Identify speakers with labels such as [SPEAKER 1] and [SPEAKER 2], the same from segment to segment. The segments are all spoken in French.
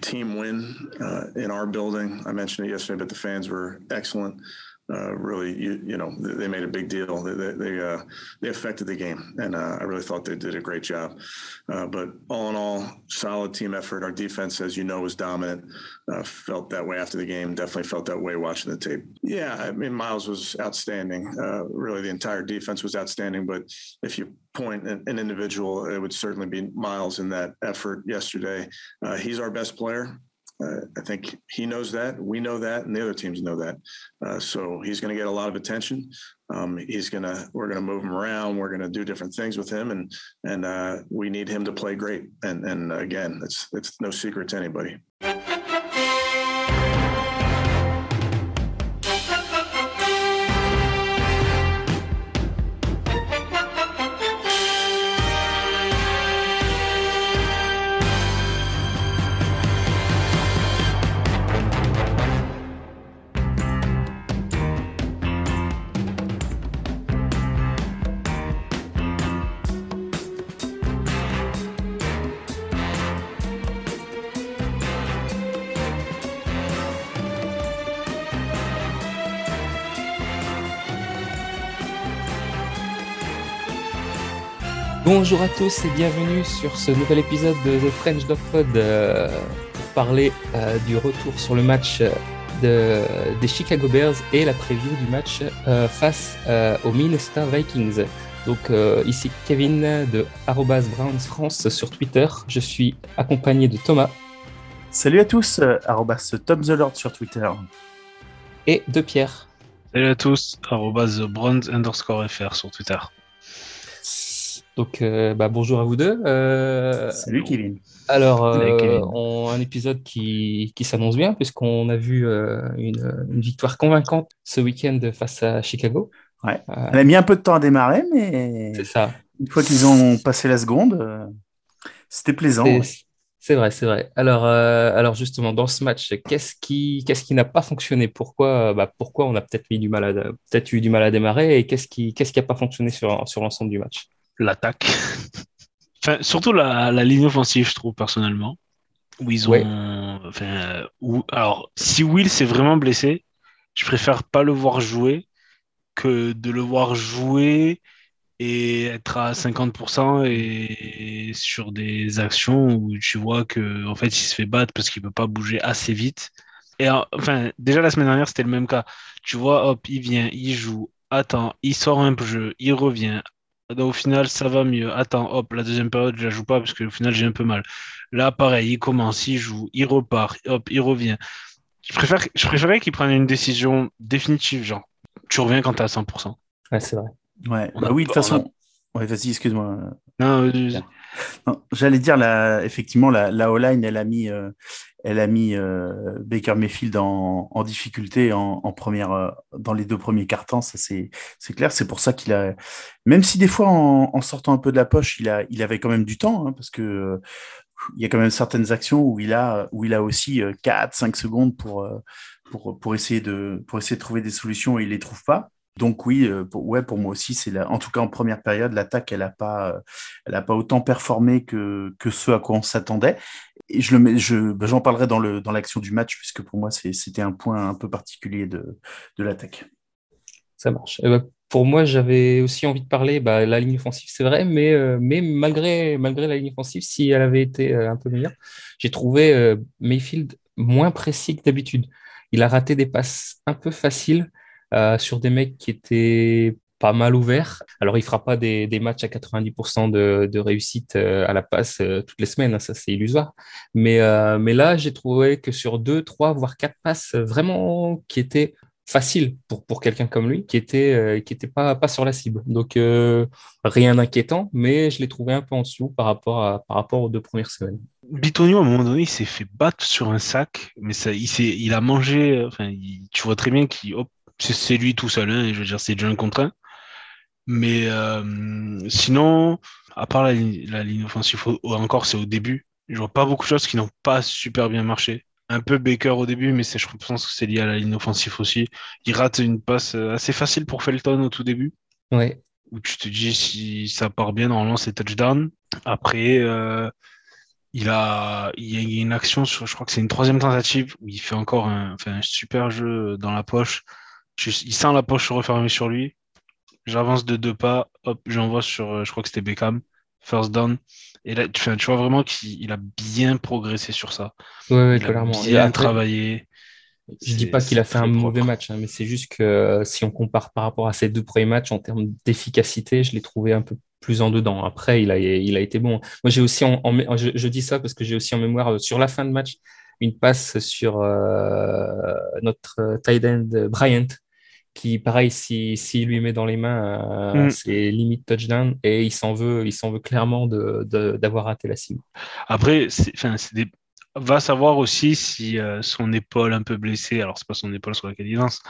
[SPEAKER 1] team win uh, in our building. I mentioned it yesterday, but the fans were excellent. Uh, really, you, you, know, they made a big deal. They they, uh, they affected the game, and uh, I really thought they did a great job. Uh, but all in all, solid team effort. Our defense, as you know, was dominant. Uh, felt that way after the game. Definitely felt that way watching the tape. Yeah, I mean, Miles was outstanding. really, the entire defense was outstanding. But if you point an, an individual, it would certainly be Miles in that effort yesterday. he's our best player. Uh, I think he knows that. We know that, and the other teams know that. Uh, so he's going to get a lot of attention. Um, he's going to. We're going to move him around. We're going to do different things with him, and and uh, we need him to play great. And and again, it's it's no secret to anybody.
[SPEAKER 2] Bonjour à tous et bienvenue sur ce nouvel épisode de The French Dog Pod euh, pour parler euh, du retour sur le match de, des Chicago Bears et la preview du match euh, face aux Minnesota Vikings. Donc ici Kevin de Browns France sur Twitter. Je suis accompagné de Thomas.
[SPEAKER 3] Salut à tous, arrobas Tom the Lord sur Twitter.
[SPEAKER 2] Et de Pierre.
[SPEAKER 4] Salut à tous, arrobas Browns underscore FR sur Twitter.
[SPEAKER 2] Donc, euh, bah, bonjour à vous deux.
[SPEAKER 3] Euh, Salut Kevin.
[SPEAKER 2] Alors, euh, On, un épisode qui, qui s'annonce bien, puisqu'on a vu une, une, victoire convaincante ce week-end face à Chicago.
[SPEAKER 3] Ouais. Elle a mis un peu de temps à démarrer, mais
[SPEAKER 2] ça.
[SPEAKER 3] une fois qu'ils ont passé la seconde, c'était plaisant.
[SPEAKER 2] C'est vrai, c'est vrai. Alors, alors justement, dans ce match, qu'est-ce qui, qu'est-ce qui n'a pas fonctionné? Pourquoi, bah, pourquoi on a peut-être mis du mal à, peut-être eu du mal à démarrer Et qu'est-ce qui, qu'est-ce qui n'a pas fonctionné sur, sur l'ensemble du match?
[SPEAKER 4] L'attaque. enfin, surtout la, la, ligne offensive, je trouve, personnellement. Où ils ont. Enfin, où... Alors, si Will s'est vraiment blessé, je préfère pas le voir jouer que de le voir jouer et être à 50% et sur des actions où tu vois que en fait il se fait battre parce qu'il peut pas bouger assez vite. Et enfin, déjà la semaine dernière, c'était le même cas. Tu vois, hop, il vient, il joue, attends, il sort un jeu, il revient, au final, ça va mieux. Attends, hop, la deuxième période, je la joue pas parce qu'au final, j'ai un peu mal. Là, pareil, il commence, il joue, il repart, hop, il revient. Je, préfère, je préférais qu'il prenne une décision définitive, genre, tu reviens quand tu es à 100%.
[SPEAKER 2] Ouais, c'est vrai.
[SPEAKER 3] Ouais, bah oui, de toute façon. Ouais, vas-y, excuse-moi. Non, j'allais dire, la, effectivement, la, la O-line, elle a mis, euh, elle a mis euh, Baker Mayfield en, en difficulté en, en, première, euh, dans les deux premiers cartons, ça c'est clair. C'est pour ça qu'il a, même si des fois en, en, sortant un peu de la poche, il, a, il avait quand même du temps, hein, parce que euh, il y a quand même certaines actions où il a, où il a aussi 4-5 secondes pour, pour, pour, essayer de, pour essayer de trouver des solutions et il les trouve pas. Donc oui, pour, ouais, pour moi aussi, c'est en tout cas en première période, l'attaque, elle n'a pas, a pas autant performé que, que ce à quoi on s'attendait et je le je, bah, j'en parlerai dans le dans l'action du match puisque pour moi c'était un point un peu particulier de, de l'attaque.
[SPEAKER 2] Ça marche. Eh ben, pour moi, j'avais aussi envie de parler bah, la ligne offensive, c'est vrai, mais, euh, mais malgré, malgré la ligne offensive, si elle avait été euh, un peu meilleure, j'ai trouvé euh, Mayfield moins précis que d'habitude. Il a raté des passes un peu faciles sur des mecs qui étaient pas mal ouvert. Alors, il fera pas des, des matchs à 90% de, de, réussite euh, à la passe euh, toutes les semaines, hein, ça c'est illusoire. Mais, euh, mais là, j'ai trouvé que sur deux, trois, voire quatre passes vraiment qui étaient faciles pour, pour quelqu'un comme lui, qui était, qui était pas, pas sur la cible. Donc, rien d'inquiétant, mais je l'ai trouvé un peu en dessous par rapport, à, par rapport aux deux premières semaines.
[SPEAKER 4] Bitonio, à un moment donné, il s'est fait battre sur un sac, mais ça, il, il a mangé, enfin, tu vois très bien qu'il, c'est lui tout seul, hein, je veux dire, c'est déjà un contre un. Mais euh, sinon, à part la, ligne offensive, encore c'est au début. Je vois pas beaucoup de choses qui n'ont pas super bien marché. Un peu Baker au début, mais je pense que c'est lié à la ligne offensive aussi. Il rate une passe assez facile pour Felton au tout début.
[SPEAKER 2] Ouais.
[SPEAKER 4] Où tu te dis si ça part bien, normalement c'est touchdown. Après, euh, il a, il y a une action sur, je crois que c'est une troisième tentative où il fait encore un, un super jeu dans la poche. Il sent la poche se refermer sur lui. J'avance de deux pas, hop, j'envoie sur, je crois que c'était Beckham, first down. Et là, tu, tu vois vraiment qu'il a bien progressé sur ça.
[SPEAKER 2] Oui,
[SPEAKER 4] il a bien travaillé.
[SPEAKER 2] Je dis pas qu'il a fait un mauvais match, hein, mais c'est juste que euh, si on compare par rapport à ses deux premiers matchs en termes d'efficacité, je l'ai trouvé un peu plus en dedans. Après, il a, il a été bon. Moi, j'ai aussi, en, je, dis ça parce que j'ai aussi en mémoire euh, sur la fin de match une passe sur euh, notre tight end Bryant, qui, pareil, s'il si, lui met dans les mains, mm. c'est limite touchdown et il s'en veut, il s'en veut clairement d'avoir de, raté la cible.
[SPEAKER 4] Après, des va savoir aussi si euh, son épaule un peu blessée, alors c'est pas son épaule sur laquelle il lance,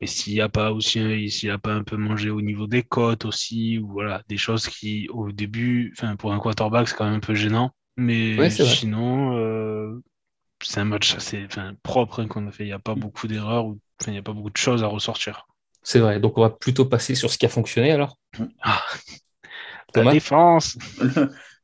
[SPEAKER 4] mais s'il a pas aussi, s'il a pas un peu mangé au niveau des côtes aussi, ou voilà, des choses qui au début, enfin pour un quarterback c'est quand même un peu gênant, mais sinon euh, c'est un match assez propre hein, qu'on a fait. Il n'y a pas beaucoup d'erreurs, il n'y a pas beaucoup de choses à ressortir.
[SPEAKER 2] C'est vrai. Donc on va plutôt passer sur ce qui a fonctionné alors. Ah.
[SPEAKER 4] La défense.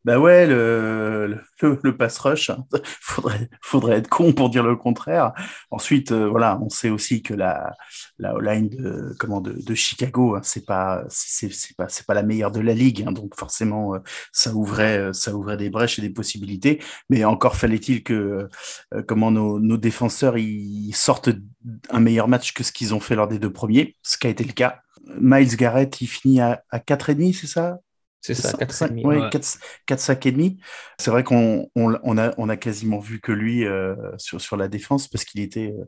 [SPEAKER 3] Bah ouais, le, le, pass rush, hein. faudrait, faudrait être con pour dire le contraire. Ensuite, euh, voilà, on sait aussi que la, la line de, comment, de, de Chicago, hein, c'est pas, c'est pas, c'est pas la meilleure de la ligue, hein, donc forcément, euh, ça ouvrait, euh, ça ouvrait des brèches et des possibilités. Mais encore fallait-il que, comment nos, nos défenseurs ils sortent un meilleur match que ce qu'ils ont fait lors des deux premiers, ce qui a été le cas. Miles Garrett, il finit à, à 4,5, c'est ça?
[SPEAKER 2] C'est ça, 4 5
[SPEAKER 3] ouais, 4, 4 5 et demi. C'est vrai qu'on on, on, a, on a quasiment vu que lui euh, sur, sur la défense parce qu'il était, euh,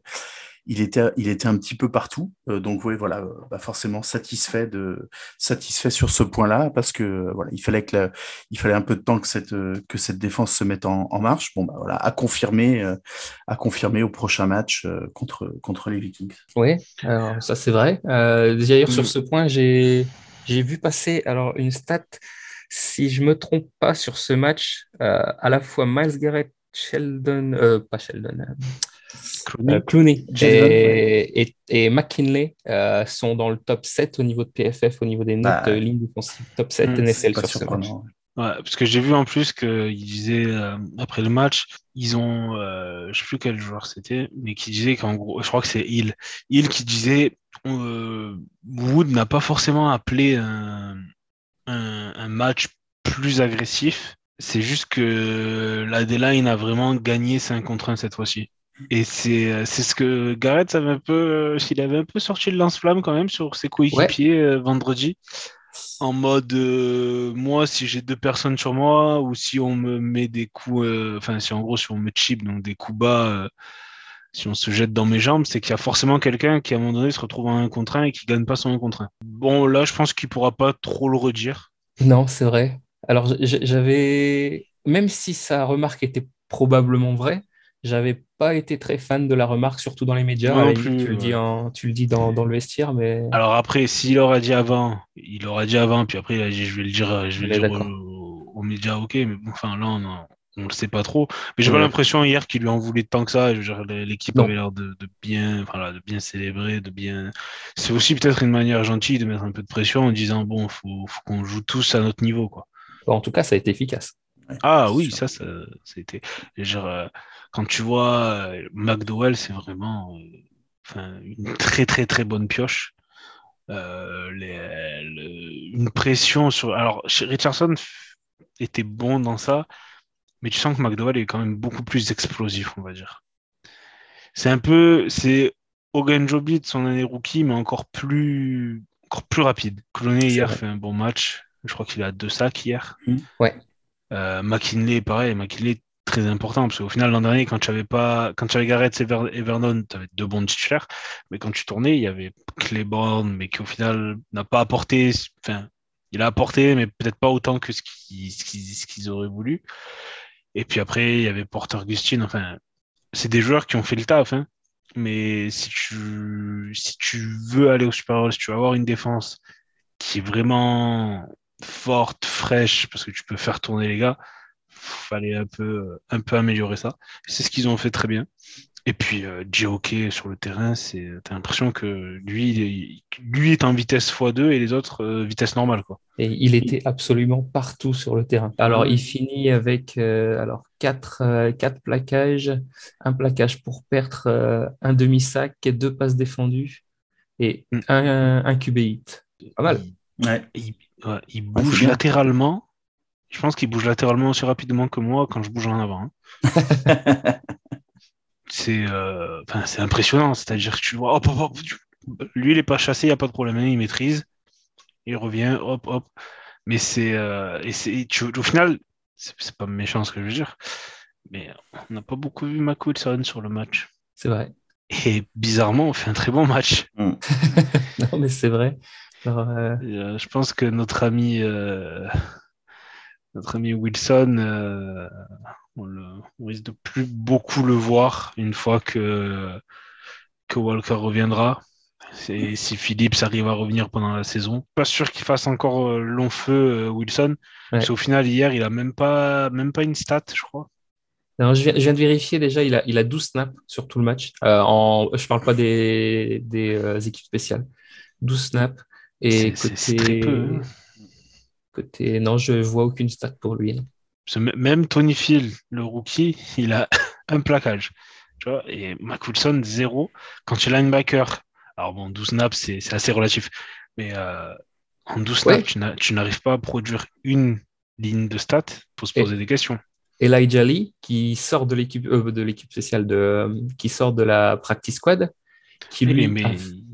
[SPEAKER 3] il était, il était un petit peu partout. Euh, donc oui, voilà, bah forcément satisfait de, satisfait sur ce point-là parce que voilà, il fallait que la, il fallait un peu de temps que cette, que cette défense se mette en, en marche. Bon bah voilà, à confirmer, à confirmer au prochain match contre, contre les Vikings.
[SPEAKER 2] Oui, alors ça c'est vrai. D'ailleurs sur mm. ce point, j'ai j'ai vu passer alors une stat, si je me trompe pas sur ce match, euh, à la fois Miles Garrett, Sheldon, euh, pas Sheldon, euh, Clooney, et, et, McKinley sont dans le top 7 au niveau de PFF, au niveau des notes bah, de ligne défensive, top 7 hmm, NFL sur ce match.
[SPEAKER 4] Ouais, parce que j'ai vu en plus qu'ils disaient après le match, ils ont, je sais plus quel joueur c'était, mais qui disait qu'en gros, je crois que c'est Hill, Hill qui disait euh, Wood n'a pas forcément appelé un, match plus agressif. C'est juste que la D-line a vraiment gagné 5 contre 1 cette fois-ci. Et c'est ce que Garrett avait un peu, s'il avait un peu sorti le lance-flamme quand même sur ses coéquipiers euh, vendredi. En mode, euh, moi, si j'ai deux personnes sur moi, ou si on me met des coups, enfin, si en gros, si on me chip, donc des coups bas si on se jette dans mes jambes, c'est qu'il y a forcément quelqu'un qui, à un moment donné, se retrouve en un contre 1 et qui gagne pas son 1 contre 1. Bon, là, je pense qu'il pourra pas trop le redire.
[SPEAKER 2] Non, c'est vrai. Alors, j'avais, même si sa remarque était probablement vraie, j'avais pas été très fan de la remarque, surtout dans les médias. tu, le dis tu le dis dans, le vestiaire, mais.
[SPEAKER 4] Alors après, s'il aurait dit avant, il aurait dit avant, puis après, je vais le dire, je vais le dire aux, médias, ok, mais bon, enfin là, on, on le sait pas trop. Mais j'ai pas l'impression hier qu'il lui en voulait tant que ça. L'équipe avait l'air de, bien, de bien célébrer, de bien. C'est aussi peut-être une manière gentille de mettre un peu de pression en disant bon, faut, faut qu'on joue tous à notre niveau, quoi.
[SPEAKER 2] En tout cas, ça a été efficace.
[SPEAKER 4] Ah oui, ça, ça, ça a été. Genre, euh, quand tu vois euh, McDowell, c'est vraiment euh, une très très très bonne pioche. une pression sur. Alors, Richardson était bon dans ça, mais tu sens que McDowell est quand même beaucoup plus explosif, on va dire. C'est un peu, c'est Ogunjobi de son année rookie, mais encore plus, encore plus rapide. Cloné hier fait un bon match. Je crois qu'il a deux sacs hier.
[SPEAKER 2] Mmh. Ouais.
[SPEAKER 4] Euh, McKinley, pareil. McKinley, très important parce qu'au final, l'an dernier, quand tu avais pas, quand tu avais Garrett et Vernon, tu avais deux bons titulaires. Mais quand tu tournais, il y avait Claiborne, mais qui au final n'a pas apporté, enfin, il a apporté, mais peut-être pas autant que ce qu'ils auraient voulu. Et puis après, il y avait Porter Augustine. Enfin, c'est des joueurs qui ont fait le taf. Hein. Mais si tu, veux aller au Super Bowl, si tu veux avoir une défense qui est vraiment forte, fraîche, parce que tu peux faire tourner les gars, fallait un peu, un peu améliorer ça. C'est ce qu'ils ont fait très bien. Et puis, euh, sur le terrain, c'est, t'as l'impression que lui, lui est en vitesse x2 et les autres euh, vitesse normale. Quoi.
[SPEAKER 2] Et il était absolument partout sur le terrain. Alors, il finit avec euh, alors, quatre, euh, quatre, plaquages, un plaquage pour perdre, un demi-sac, deux passes défendues et mm. un, un QB hit. Pas mal.
[SPEAKER 4] Il, bouge latéralement. Je pense qu'il bouge latéralement aussi rapidement que moi quand je bouge en avant. Hein. c'est euh, c'est impressionnant. C'est-à-dire que tu vois, lui, il n'est pas chassé, il n'y a pas de problème. Il maîtrise, il revient, hop, hop. Mais c'est. Euh, et au final, c'est pas méchant ce que je veux dire, mais on n'a pas beaucoup vu Mac sur le match.
[SPEAKER 2] C'est vrai.
[SPEAKER 4] Et bizarrement, on fait un très bon match.
[SPEAKER 2] Mm. non, mais c'est vrai.
[SPEAKER 4] Euh, je pense que notre ami, notre ami Wilson, on, risque de plus beaucoup le voir une fois que, que Walker reviendra. Si Phillips arrive à revenir pendant la saison. Pas sûr qu'il fasse encore euh, long feu euh, Wilson. Parce qu'au final, hier, il a même pas, même pas une stat, je crois.
[SPEAKER 2] je, viens, de vérifier déjà, il a, il a 12 snaps sur tout le match. Euh, en, je parle pas des, des équipes spéciales. 12 snaps. Et côté, très peu, hein. côté. Non, je vois aucune stat pour lui
[SPEAKER 4] même Tony Phil, le rookie, il a un plaquage. Tu vois, et McWilson, zéro. Quand tu es linebacker, alors bon, 12 snaps, c'est assez relatif. Mais euh, en 12 snaps, tu n'arrives pas à produire une ligne de stats pour se poser des questions.
[SPEAKER 2] Elijah Lee, qui sort de l'équipe euh, de l'équipe spéciale de qui sort de la practice squad, qui lui, a,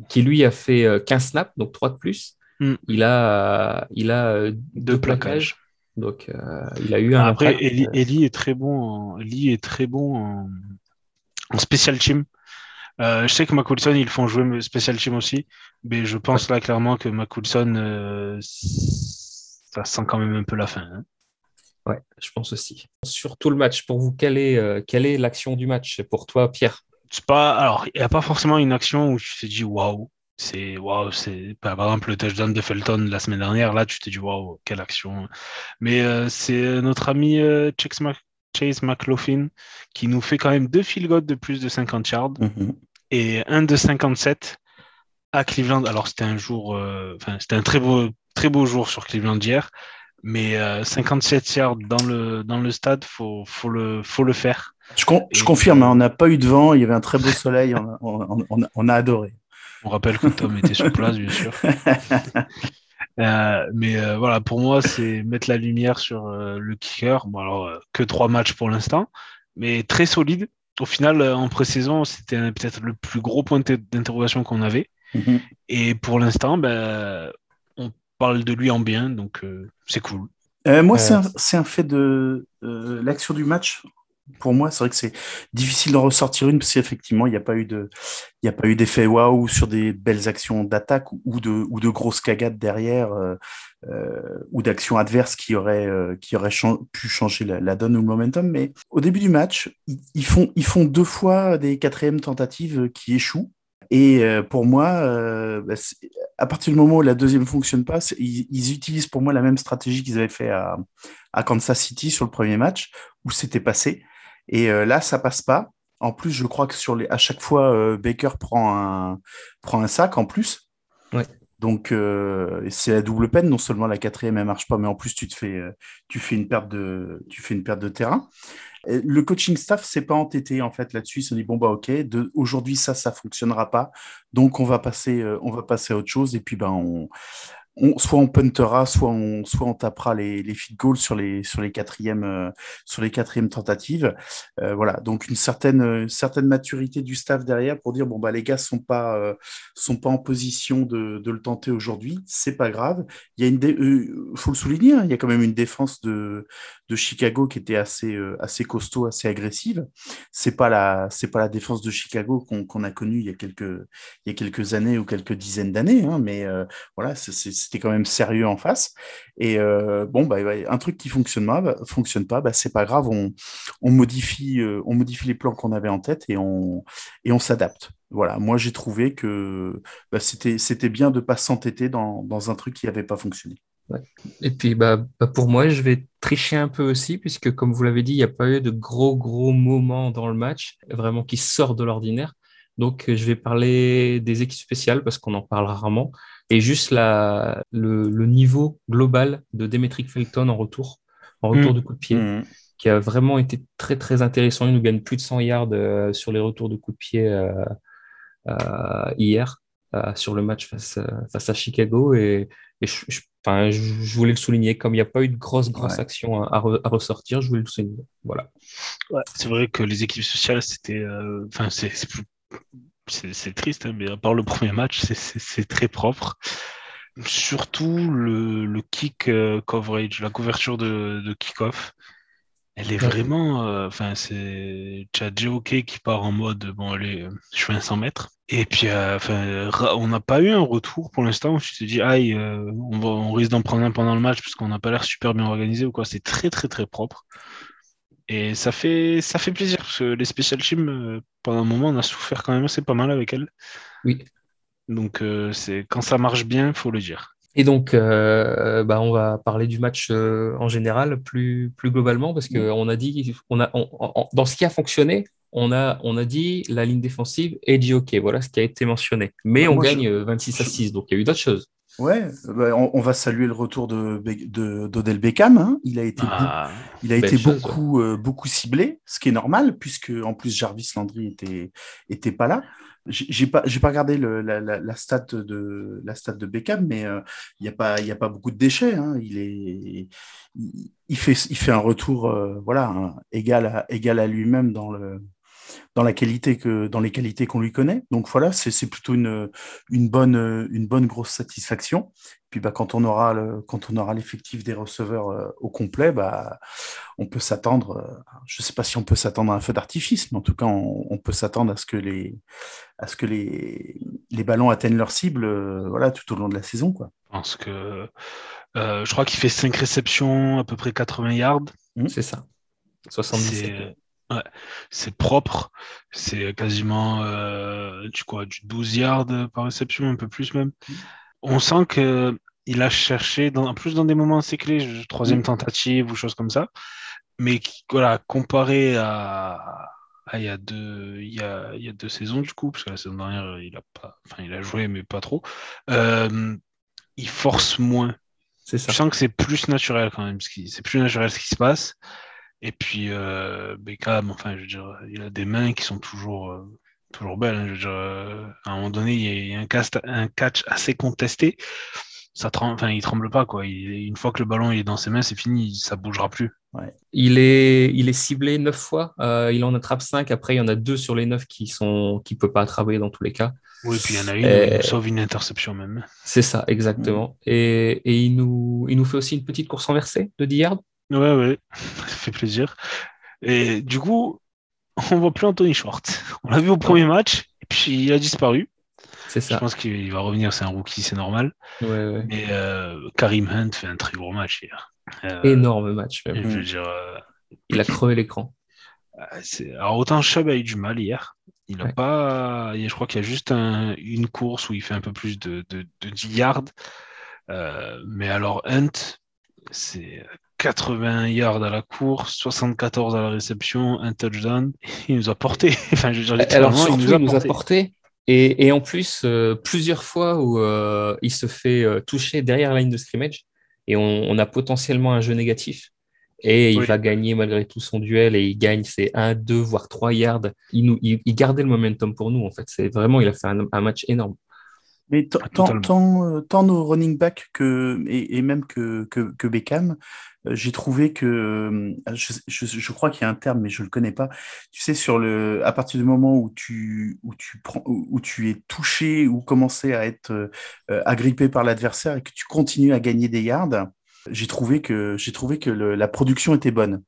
[SPEAKER 2] qui lui a fait 15 euh, snaps, donc 3 de plus. Hmm. Il a, il a deux, plaquages. Donc, euh, il a eu un.
[SPEAKER 4] Après, Eli, euh, est très bon en, est très bon en, special team. Euh, je sais que McWilson, ils font jouer special team aussi, mais je pense là clairement que McWilson, ça sent quand même un peu la fin. Hein.
[SPEAKER 2] Ouais, je pense aussi. Sur tout le match, pour vous, quelle est, quelle est l'action du match pour toi, Pierre?
[SPEAKER 4] C'est pas, alors, il n'y a pas forcément une action où tu te dis waouh. C'est waouh, c'est par exemple le touchdown de Felton la semaine dernière. Là, tu te dis waouh, quelle action. Mais euh, c'est notre ami euh, Chase, McLaughlin qui nous fait quand même deux field goals de plus de 50 yards mhm. et un de 57 à Cleveland. Alors c'était un jour, euh, c'était un très beau, très beau jour sur Cleveland hier. Mais 57 yards dans le, dans le stade, faut, faut, le, faut le faire.
[SPEAKER 3] Je, je confirme, hein, on n'a pas eu de vent, il y avait un très beau soleil, on a adoré.
[SPEAKER 4] On rappelle que Tom était sur place, bien sûr. Euh, mais euh, voilà, pour moi, c'est mettre la lumière sur euh, le kicker. Bon, alors, que trois matchs pour l'instant, mais très solide. Au final, en pré-saison, c'était peut-être le plus gros point d'interrogation qu'on avait. Mhm. Et pour l'instant, ben, on parle de lui en bien, donc c'est cool.
[SPEAKER 3] moi, c'est un, fait de l'action du match pour moi, c'est vrai que c'est difficile d'en ressortir une parce qu'effectivement, il n'y a pas eu de, d'effet waouh sur des belles actions d'attaque ou de, ou de grosses cagades derrière euh, euh, ou d'actions adverses qui auraient, euh, qui auraient pu changer la, donne ou le momentum. Mais au début du match, ils, font, ils font deux fois des quatrièmes tentatives qui échouent. Et pour moi, bah, à partir du moment où la deuxième fonctionne pas, ils, ils, utilisent pour moi la même stratégie qu'ils avaient fait à, à Kansas City sur le premier match, où c'était passé. Et euh, là, ça passe pas. En plus, je crois que sur les, à chaque fois, euh, Baker prend un, prend un sac en plus.
[SPEAKER 2] Ouais.
[SPEAKER 3] Donc, euh, c'est la double peine. Non seulement la quatrième, elle marche pas, mais en plus, tu, te fais, tu, fais, une perte de, tu fais une perte de terrain. le coaching staff s'est pas entêté en fait là-dessus. Ils se dit bon bah ok, aujourd'hui ça ça fonctionnera pas, donc on va passer on va passer à autre chose et puis ben on soit on puntera, soit on, soit on tapera les, les feed goals sur les, sur les quatrièmes, euh, sur les quatrièmes tentatives. Euh, voilà, donc une certaine, certaine maturité du staff derrière pour dire bon bah les gars sont euh, sont pas en position de, de le tenter aujourd'hui, c'est pas grave. Il y a une, faut le souligner, hein, il y a quand même une défense de, de Chicago qui était assez, assez costaud, assez agressive. C'est pas pas la défense de Chicago qu'on a connue il y a quelques, il y a quelques années ou quelques dizaines d'années, hein, mais voilà, c'est c'était quand même sérieux en face. Et euh, bon, bah, un truc qui fonctionne pas, fonctionne pas, bah, c'est pas grave, on, on modifie, euh, on modifie les plans qu'on avait en tête et on, et on s'adapte. Voilà, moi j'ai trouvé que bah, c'était, c'était bien de pas s'entêter dans, dans, un truc qui n'avait pas fonctionné.
[SPEAKER 2] Et puis bah, bah, pour moi, je vais tricher un peu aussi, puisque comme vous l'avez dit, il n'y a pas eu de gros, gros moments dans le match, vraiment qui sortent de l'ordinaire. Donc, je vais parler des équipes spéciales parce qu'on en parle rarement. Et juste la, le, niveau global de Demetric Felton en retour, en retour mmh. de coup de pied, mmh. qui a vraiment été très, très intéressant. Il nous gagne plus de 100 yards euh, sur les retours de coup de pied euh, euh, hier, sur le match face, face à Chicago. Et, je, voulais le souligner, comme il n'y a pas eu de grosse, grosse action à, ressortir, je voulais le souligner. Voilà.
[SPEAKER 4] c'est vrai que les équipes sociales, c'était. Enfin, c'est plus c'est triste, hein, mais à part le premier match, c'est très propre. Surtout le, kick euh, coverage, la couverture de, kick-off. Elle est vraiment. Euh, enfin, c'est. Tu as qui part en mode bon, allez, je fais un 100 mètres. Et puis, euh, on n'a pas eu un retour pour l'instant. Je te dis, aïe, on, on risque d'en prendre un pendant le match parce qu'on n'a pas l'air super bien organisé ou quoi. C'est très, très, très propre. Et ça fait, ça fait plaisir parce que les Special Teams, euh, pendant un moment, on a souffert quand même assez pas mal avec elles.
[SPEAKER 2] Oui.
[SPEAKER 4] Donc, euh, c'est quand ça marche bien, il faut le dire.
[SPEAKER 2] Et donc, euh, bah, on va parler du match en général, plus, plus globalement, parce qu'on a dit, on a, dans ce qui a fonctionné, on a, on a dit la ligne défensive et dit OK, voilà ce qui a été mentionné. Mais on gagne 26 à 6, donc il y a eu d'autres choses.
[SPEAKER 3] Ouais, bah, on, va saluer le retour de, d'Odell Beckham. Hein. Il a été, ah, il a été beaucoup, euh, beaucoup ciblé, ce qui est normal, puisque en plus Jarvis Landry était, était pas là. J'ai pas, j'ai pas regardé le, la, la, stat de la stat de Beckham, mais euh, il n'y a pas, il y a pas beaucoup de déchets. Hein. Il est, il, fait, il fait un retour, euh, voilà, hein, égal à, égal à lui-même dans le, dans la qualité que dans les qualités qu'on lui connaît. Donc voilà, c'est plutôt une, une bonne une bonne grosse satisfaction. Puis bah quand on aura le, quand on aura l'effectif des receveurs euh, au complet, bah on peut s'attendre. Euh, je sais pas si on peut s'attendre à un feu d'artifice, mais en tout cas on, peut s'attendre à ce que les à ce que les les ballons atteignent leur cible, euh, voilà tout au long de la saison quoi.
[SPEAKER 4] Je pense que je crois qu'il fait 5 réceptions, à peu près 80 yards.
[SPEAKER 2] Mmh. C'est ça. 77
[SPEAKER 4] c'est propre, c'est quasiment euh, du, quoi, du 12 yards par réception, un peu plus même. On sent que il a cherché, dans, en plus dans des moments assez clés, troisième mm. tentative ou choses comme ça, mais voilà, comparé à, il, y a deux, il, y a, il y a deux saisons du coup, parce que la saison dernière, il a, pas, enfin, il a joué, mais pas trop, euh, il force moins. C'est ça. Je sens que c'est plus naturel quand même, c'est plus naturel ce qui se passe. Et puis euh, Beckham, enfin, je veux dire, il a des mains qui sont toujours, euh, toujours belles. Hein, je veux dire, euh, à un moment donné, il y a, un, cast, un catch assez contesté. Ça tremble, enfin, il tremble pas quoi. une fois que le ballon est dans ses mains, c'est fini, ça bougera plus.
[SPEAKER 2] Il est, il est ciblé neuf fois. il en attrape cinq. Après, il y en a deux sur les neuf qui sont, qui peut pas attraper dans tous les cas.
[SPEAKER 4] Oui, puis il y en a une, il sauve une interception même.
[SPEAKER 2] C'est ça, exactement. Et, et, il nous, il nous fait aussi une petite course renversée de 10 yards.
[SPEAKER 4] Ouais, ouais, ça fait plaisir. Et du coup, on voit plus Anthony Schwartz. On l'a vu au premier match, et puis il a disparu.
[SPEAKER 2] C'est ça.
[SPEAKER 4] Je pense qu'il va revenir, c'est un rookie, c'est normal.
[SPEAKER 2] Ouais, ouais.
[SPEAKER 4] Mais euh, Karim Hunt fait un très gros match hier.
[SPEAKER 2] Euh, Énorme match.
[SPEAKER 4] Je veux dire, euh,
[SPEAKER 2] il a crevé l'écran.
[SPEAKER 4] Alors autant Chubb a eu du mal hier. Il a pas. Je crois qu'il y a juste une course où il fait un peu plus de, de, de 10 yards. mais alors Hunt, c'est 80 yards à la course, 74 à la réception, un touchdown. Il nous a porté. enfin, je
[SPEAKER 2] Alors, surtout, il nous a, porté. Et, en plus, euh, plusieurs fois où euh, il se fait euh, toucher derrière la ligne de scrimmage et on, a potentiellement un jeu négatif. Et il va gagner malgré tout son duel et il gagne ses 1, 2, voire 3 yards. Il, nous, il, gardait le momentum pour nous, en fait. C'est vraiment, il a fait un, match énorme.
[SPEAKER 3] Mais tant, tant, nos running backs que, et, même que, que, que Beckham, j'ai trouvé que, euh, je, je, crois qu'il y a un terme, mais je le connais pas. Tu sais, sur le, à partir du moment où tu, où tu prends, où tu es touché ou commencé à être euh, agrippé par l'adversaire et que tu continues à gagner des yards, j'ai trouvé que, j'ai trouvé que la production était bonne.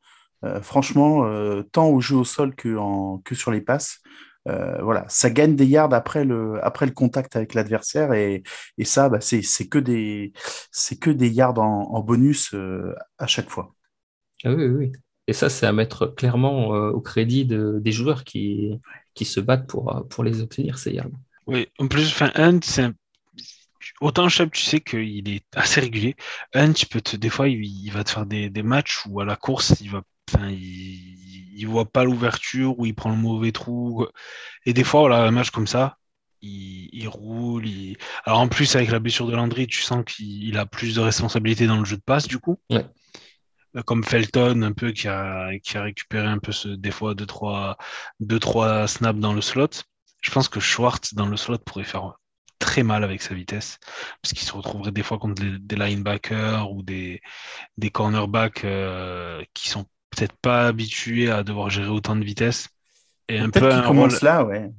[SPEAKER 3] franchement, tant au jeu au sol que, en, que sur les passes, euh, voilà, ça gagne des yards après le, après le contact avec l'adversaire et, et, ça, bah, c'est que des, c'est que des yards en, bonus euh, à chaque fois.
[SPEAKER 2] Ah oui, oui. Et ça, c'est à mettre clairement euh, au crédit de, des joueurs qui, qui se battent pour, pour les obtenir ces yards.
[SPEAKER 4] Oui, en plus, enfin, Hunt, autant Chubb, tu sais qu'il est assez régulier. Hunt, peut te, des fois, il, va te faire des, matchs où à la course, il va, il, voit pas l'ouverture, ou il prend le mauvais trou. Et des fois, voilà, un match comme ça, il, roule. Alors en plus, avec la blessure de Landry, tu sens qu'il a plus de responsabilités dans le jeu de passe, du coup.
[SPEAKER 2] Ouais.
[SPEAKER 4] Euh, comme Felton, un peu, qui a, qui a récupéré un peu ce, des fois 2-3 deux, trois, snaps dans le slot. Je pense que Schwartz, dans le slot, pourrait faire très mal avec sa vitesse, parce qu'il se retrouverait des fois contre des linebackers ou des, des cornerbacks euh, qui sont peut-être pas habitués à devoir gérer autant de vitesse.
[SPEAKER 3] Et un peu un rôle... là, ouais.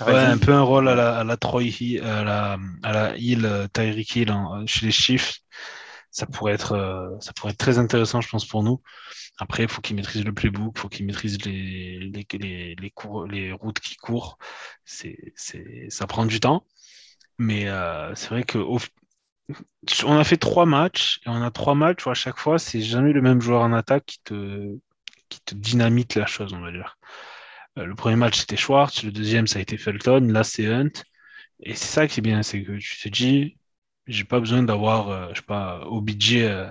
[SPEAKER 4] un peu un rôle à la, à la Troy Hill, à la, à la Hill, euh, Tyreek Hill chez les Chiefs. Ça pourrait, être, euh, ça pourrait être très intéressant, je pense, pour nous. Après, il faut qu'il maîtrise le playbook, il faut qu'il maîtrise les, les, les, les, cours, les routes qui courent. C'est, ça prend du temps. Mais euh, c'est vrai que on a fait trois matchs et on a trois matchs où à chaque fois, c'est jamais le même joueur en attaque qui te, qui te dynamite la chose, on va dire. Euh, le premier match, c'était Schwartz. Le deuxième, ça a été Felton. Là, c'est Hunt. Et c'est ça qui est bien, c'est que tu te dis, j'ai pas besoin d'avoir, euh, je sais pas, OBJ euh,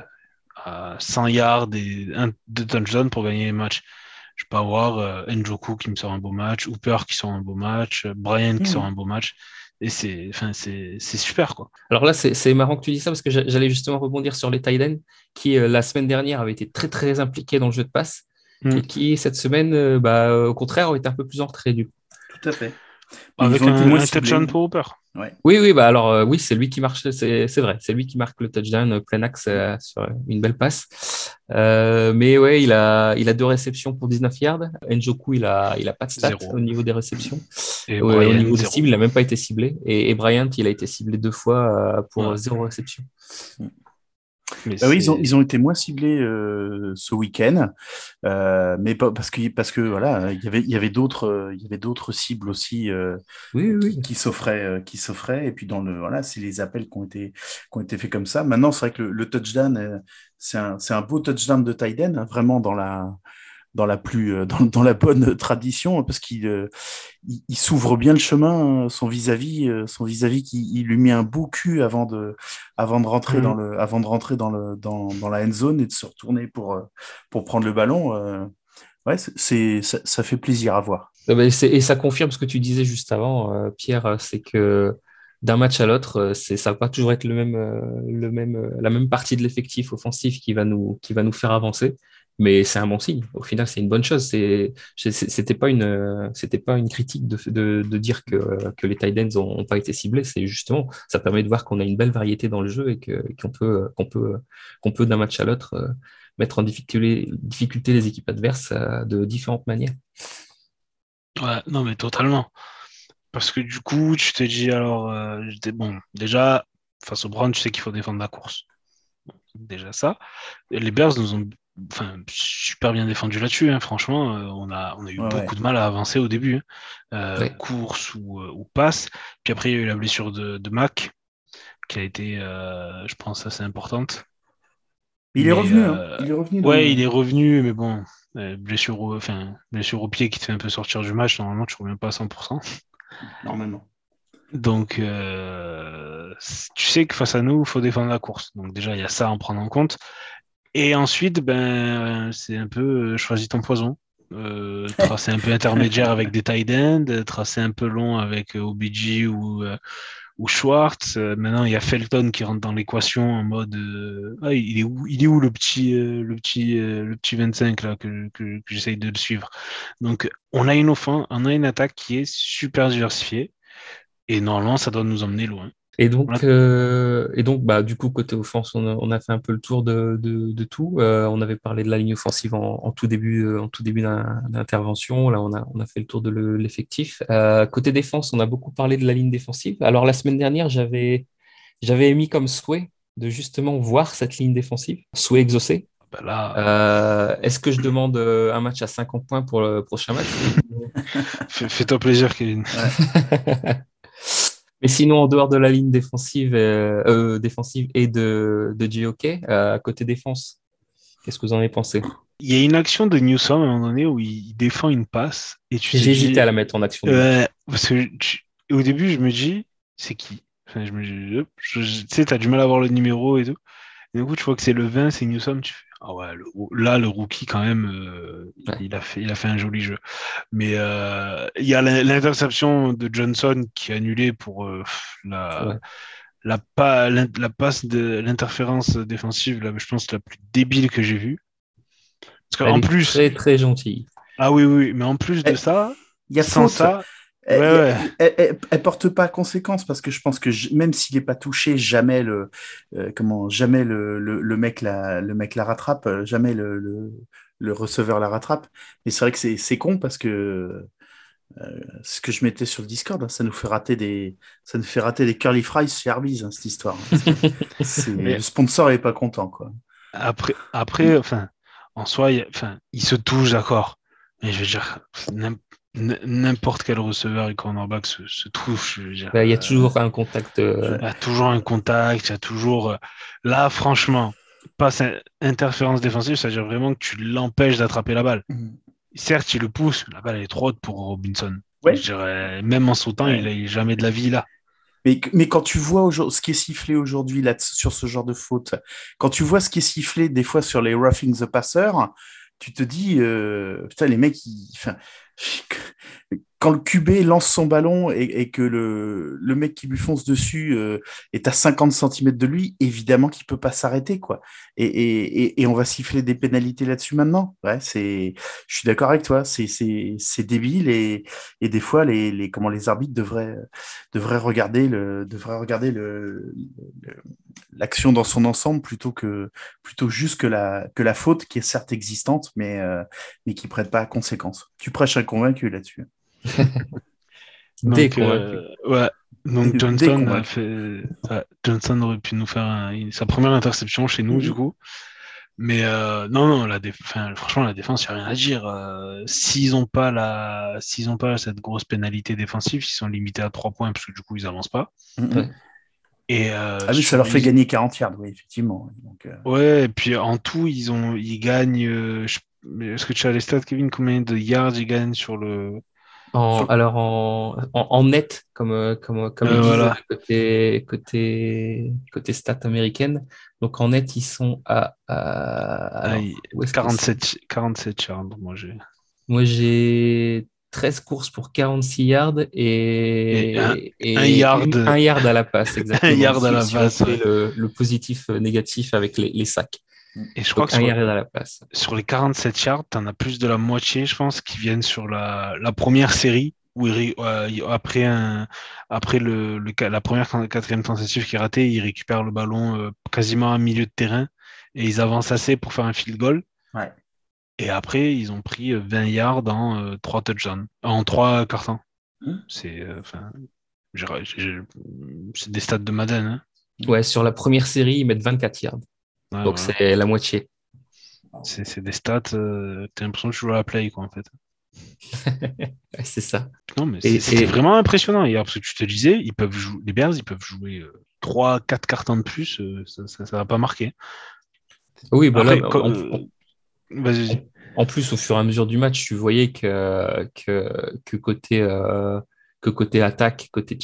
[SPEAKER 4] à 100 yards et un, deux touchdowns pour gagner les matchs. Je peux avoir Njoku qui me sort un beau match, Hooper qui sort un beau match, Brian qui sort hmm. un beau match. Et c'est, enfin, c'est, super, quoi.
[SPEAKER 2] Alors là, c'est, marrant que tu dis ça parce que j'allais justement rebondir sur les Tiden qui, la semaine dernière, avaient été très, très impliqués dans le jeu de passe et mm. qui, cette semaine, euh, bah, au contraire, ont été un peu plus en retrait du coup.
[SPEAKER 3] Tout à fait.
[SPEAKER 4] Avec un, un touchdown pour Hooper.
[SPEAKER 2] Oui, oui, bah alors euh, oui, c'est lui qui marche, c'est vrai, c'est lui qui marque le touchdown euh, plein axe sur une belle passe. mais ouais, il a, il a deux réceptions pour 19 yards. Njoku, il a, il a pas de stats au niveau des réceptions. Et au niveau des cibles, il n'a même pas été ciblé. Et, Bryant, il a été ciblé deux fois pour zéro réception. Mm.
[SPEAKER 3] Bah oui, ils ont, ils ont été moins ciblés euh, ce week-end, euh, mais pas parce que parce que voilà, il y avait il y avait d'autres il y avait d'autres cibles aussi euh, qui, qui s'offraient qui s'offraient. Et puis dans le voilà, c'est les appels qui ont été qui ont été faits comme ça. Maintenant, c'est vrai que le, touchdown c'est un c'est un beau touchdown de Tyden, hein, vraiment dans la dans la plus euh, dans, dans la bonne tradition parce qu'il euh, il, s'ouvre bien le chemin son vis-à-vis euh, son vis-à-vis qui il lui met un beau cul avant de avant de rentrer dans mhm. le avant de rentrer dans le dans, dans la end zone et de se retourner pour pour prendre le ballon ouais c'est ça, ça, fait plaisir à voir
[SPEAKER 2] et ça confirme ce que tu disais juste avant Pierre c'est que d'un match à l'autre, c'est ça va pas toujours être le même, le même, la même partie de l'effectif offensif qui va nous, qui va nous faire avancer mais c'est un bon signe. Au final, c'est une bonne chose. C'était pas une, c'était pas une critique de, de, de dire que, que les tight ends ont, pas été ciblés. C'est justement, ça permet de voir qu'on a une belle variété dans le jeu et que, qu'on peut, qu'on peut, qu'on peut d'un match à l'autre euh, mettre en difficulté, difficulté les équipes adverses euh, de différentes manières.
[SPEAKER 4] Ouais, non, mais totalement. Parce que du coup, tu te dis alors, euh, bon, déjà, face au Brown, tu sais qu'il faut défendre la course. Déjà ça. Les Bears nous ont enfin, super bien défendu là-dessus. Hein. Franchement, euh, on, a, on a eu beaucoup de mal à avancer au début. Hein. Euh, course ou, euh, ou, passe. Puis après, il y a eu la blessure de, de Mac, qui a été, je pense, assez importante.
[SPEAKER 3] Il est revenu. Hein. Il est revenu.
[SPEAKER 4] Ouais, il est revenu, mais bon, blessure, au, enfin, blessure au pied qui te fait un peu sortir du match. Normalement, tu ne reviens pas à 100%.
[SPEAKER 3] Normalement.
[SPEAKER 4] Donc, tu sais que face à nous, il faut défendre la course. Donc déjà, il y a ça à en prendre en compte. Et ensuite, ben, c'est un peu euh, choisis ton poison. Euh, tracer un peu intermédiaire avec des tight ends, tracer un peu long avec euh, OBG ou, ou Schwartz. maintenant, il y a Felton qui rentre dans l'équation en mode ah, il, est où, il est où le petit, le petit, le petit 25 là, que, que, que j'essaye de le suivre. Donc, on a une offense, on a une attaque qui est super diversifiée et normalement, ça doit nous emmener loin.
[SPEAKER 2] Et donc, euh, et donc bah, du coup, côté offense, on a, on a fait un peu le tour de, de, de tout. Euh, on avait parlé de la ligne offensive en, en tout début, euh, en tout début d'intervention. Là, on a, on a fait le tour de l'effectif. Euh, côté défense, on a beaucoup parlé de la ligne défensive. Alors, la semaine dernière, j'avais j'avais émis comme souhait de justement voir cette ligne défensive, souhait exaucé.
[SPEAKER 4] Bah là...
[SPEAKER 2] Est-ce que je demande un match à 50 points pour le prochain match?
[SPEAKER 4] Fais-toi plaisir, Kevin. Ouais.
[SPEAKER 2] Mais sinon, en dehors de la ligne défensive, euh, euh défensive et de, de GOK, euh, côté défense, qu'est-ce que vous en avez pensé?
[SPEAKER 4] Il y a une action de Newsom à un moment donné où il défend une passe. et
[SPEAKER 2] J'ai hésité à la mettre en action.
[SPEAKER 4] Euh, parce que au début, je me dis, c'est qui? Enfin, je me tu sais, t'as du mal à voir le numéro et tout. Et du coup, tu vois que c'est le 20, c'est Newsom, tu fais, ah ouais, là, le rookie, quand même, euh, il, a fait, il a fait un joli jeu. Mais euh, il y a l'interception de Johnson qui est annulée pour euh, la, la, la, passe de l'interférence défensive, là, je pense, la plus débile que j'ai vue.
[SPEAKER 2] Parce qu'en plus. Très, très gentil.
[SPEAKER 4] Ah oui, oui, mais en plus de eh, ça,
[SPEAKER 3] il y a sans ça. Elle, elle, porte pas conséquence parce que je pense que même s'il n'est pas touché, jamais le euh, comment jamais le, le, mec la le mec la rattrape, jamais le, le receveur la rattrape. Mais c'est vrai que c'est con parce que euh, ce que je mettais sur le Discord, hein, ça nous fait rater des ça nous fait rater des curly fries chez Arby's hein, cette histoire. le sponsor est pas content quoi.
[SPEAKER 4] Après après enfin en soi enfin il se touche d'accord. Mais je veux dire n'importe quel receveur et cornerback se, se touche.
[SPEAKER 2] Bah, il y a toujours un contact.
[SPEAKER 4] Euh, il y a toujours un contact, il y a toujours. Euh, là, franchement, pas interférence défensive, c'est-à-dire vraiment que tu l'empêches d'attraper la balle. Mhm. Certes, il le pousse, la balle est trop haute pour Robinson. même en sautant, il n'a jamais de la vie là.
[SPEAKER 3] Mais, mais, quand tu vois ce qui est sifflé aujourd'hui là sur ce genre de faute, quand tu vois ce qui est sifflé des fois sur les roughing the passer, tu te dis, euh, putain, les mecs, ils, she could, quand le QB lance son ballon et, que le, le, mec qui lui fonce dessus euh, est à 50 cm de lui, évidemment qu'il peut pas s'arrêter quoi. Et, et, et, on va siffler des pénalités là-dessus maintenant. Ouais, je suis d'accord avec toi, c'est, c'est, débile et, et des fois les, les, comment les arbitres devraient, devraient regarder le, devraient regarder le, l'action dans son ensemble plutôt que plutôt juste que la que la faute qui est certes existante mais euh, mais qui prête pas à conséquence. Tu prêches un convaincu là-dessus.
[SPEAKER 4] donc, euh, ouais. Donc Johnson a fait, Johnson aurait pu nous faire sa première interception chez nous du mhm. coup. Mais euh, non, non, la franchement, la défense, il n'y a rien à dire. Euh, s'ils n'ont pas, la... s'ils ont pas cette grosse pénalité défensive, ils sont limités à 3 points, parce que du coup, ils n'avancent pas.
[SPEAKER 3] Mhm. Et, ah oui, ça leur fait gagner 40 yards, oui, effectivement. Donc,
[SPEAKER 4] Ouais, et puis en tout, ils, ont... ils gagnent. Est-ce que tu as les stats, Kevin Combien de yards ils gagnent sur le,
[SPEAKER 2] alors en, en, net, comme, euh, comme, comme euh, côté, côté, côté stats américaine. Donc en net, ils sont à. à
[SPEAKER 4] 47, 47 yards. Moi, j'ai.
[SPEAKER 2] Moi, j'ai 13 courses pour 46 yards et,
[SPEAKER 4] et, un, yard.
[SPEAKER 2] un yard à la passe. Exactement.
[SPEAKER 4] un yard à la passe.
[SPEAKER 2] Le, le, positif euh, négatif avec les, les sacs.
[SPEAKER 4] Et je crois que sur, la sur, les 47 yards, tu en as plus de la moitié, je pense, qui viennent sur la, la première série, où euh, après, un, après le, le, la première quatrième tentative qui est ratée, ils récupèrent le ballon euh, quasiment à milieu de terrain et ils avancent assez pour faire un field goal.
[SPEAKER 3] Ouais.
[SPEAKER 4] Et après, ils ont pris 20 euh, yards en 3 touchdowns, en 3 cartons. Mmh. C'est des stats de Madden. Hein.
[SPEAKER 2] Ouais, sur la première série, ils mettent 24 yards. Donc c'est la moitié.
[SPEAKER 4] C'est des stats, euh, t'as l'impression que tu joues à la play, quoi, en fait.
[SPEAKER 2] c'est ça.
[SPEAKER 4] Non, mais c'est vraiment impressionnant hier, parce que tu te disais, ils peuvent jouer, les Bears, ils peuvent jouer 3, euh, 4 cartons de plus, euh, ça, ne va pas marquer.
[SPEAKER 2] Oui, bah en, plus, au fur et à mesure du match, tu voyais que, que, que côté, que côté attaque, côté,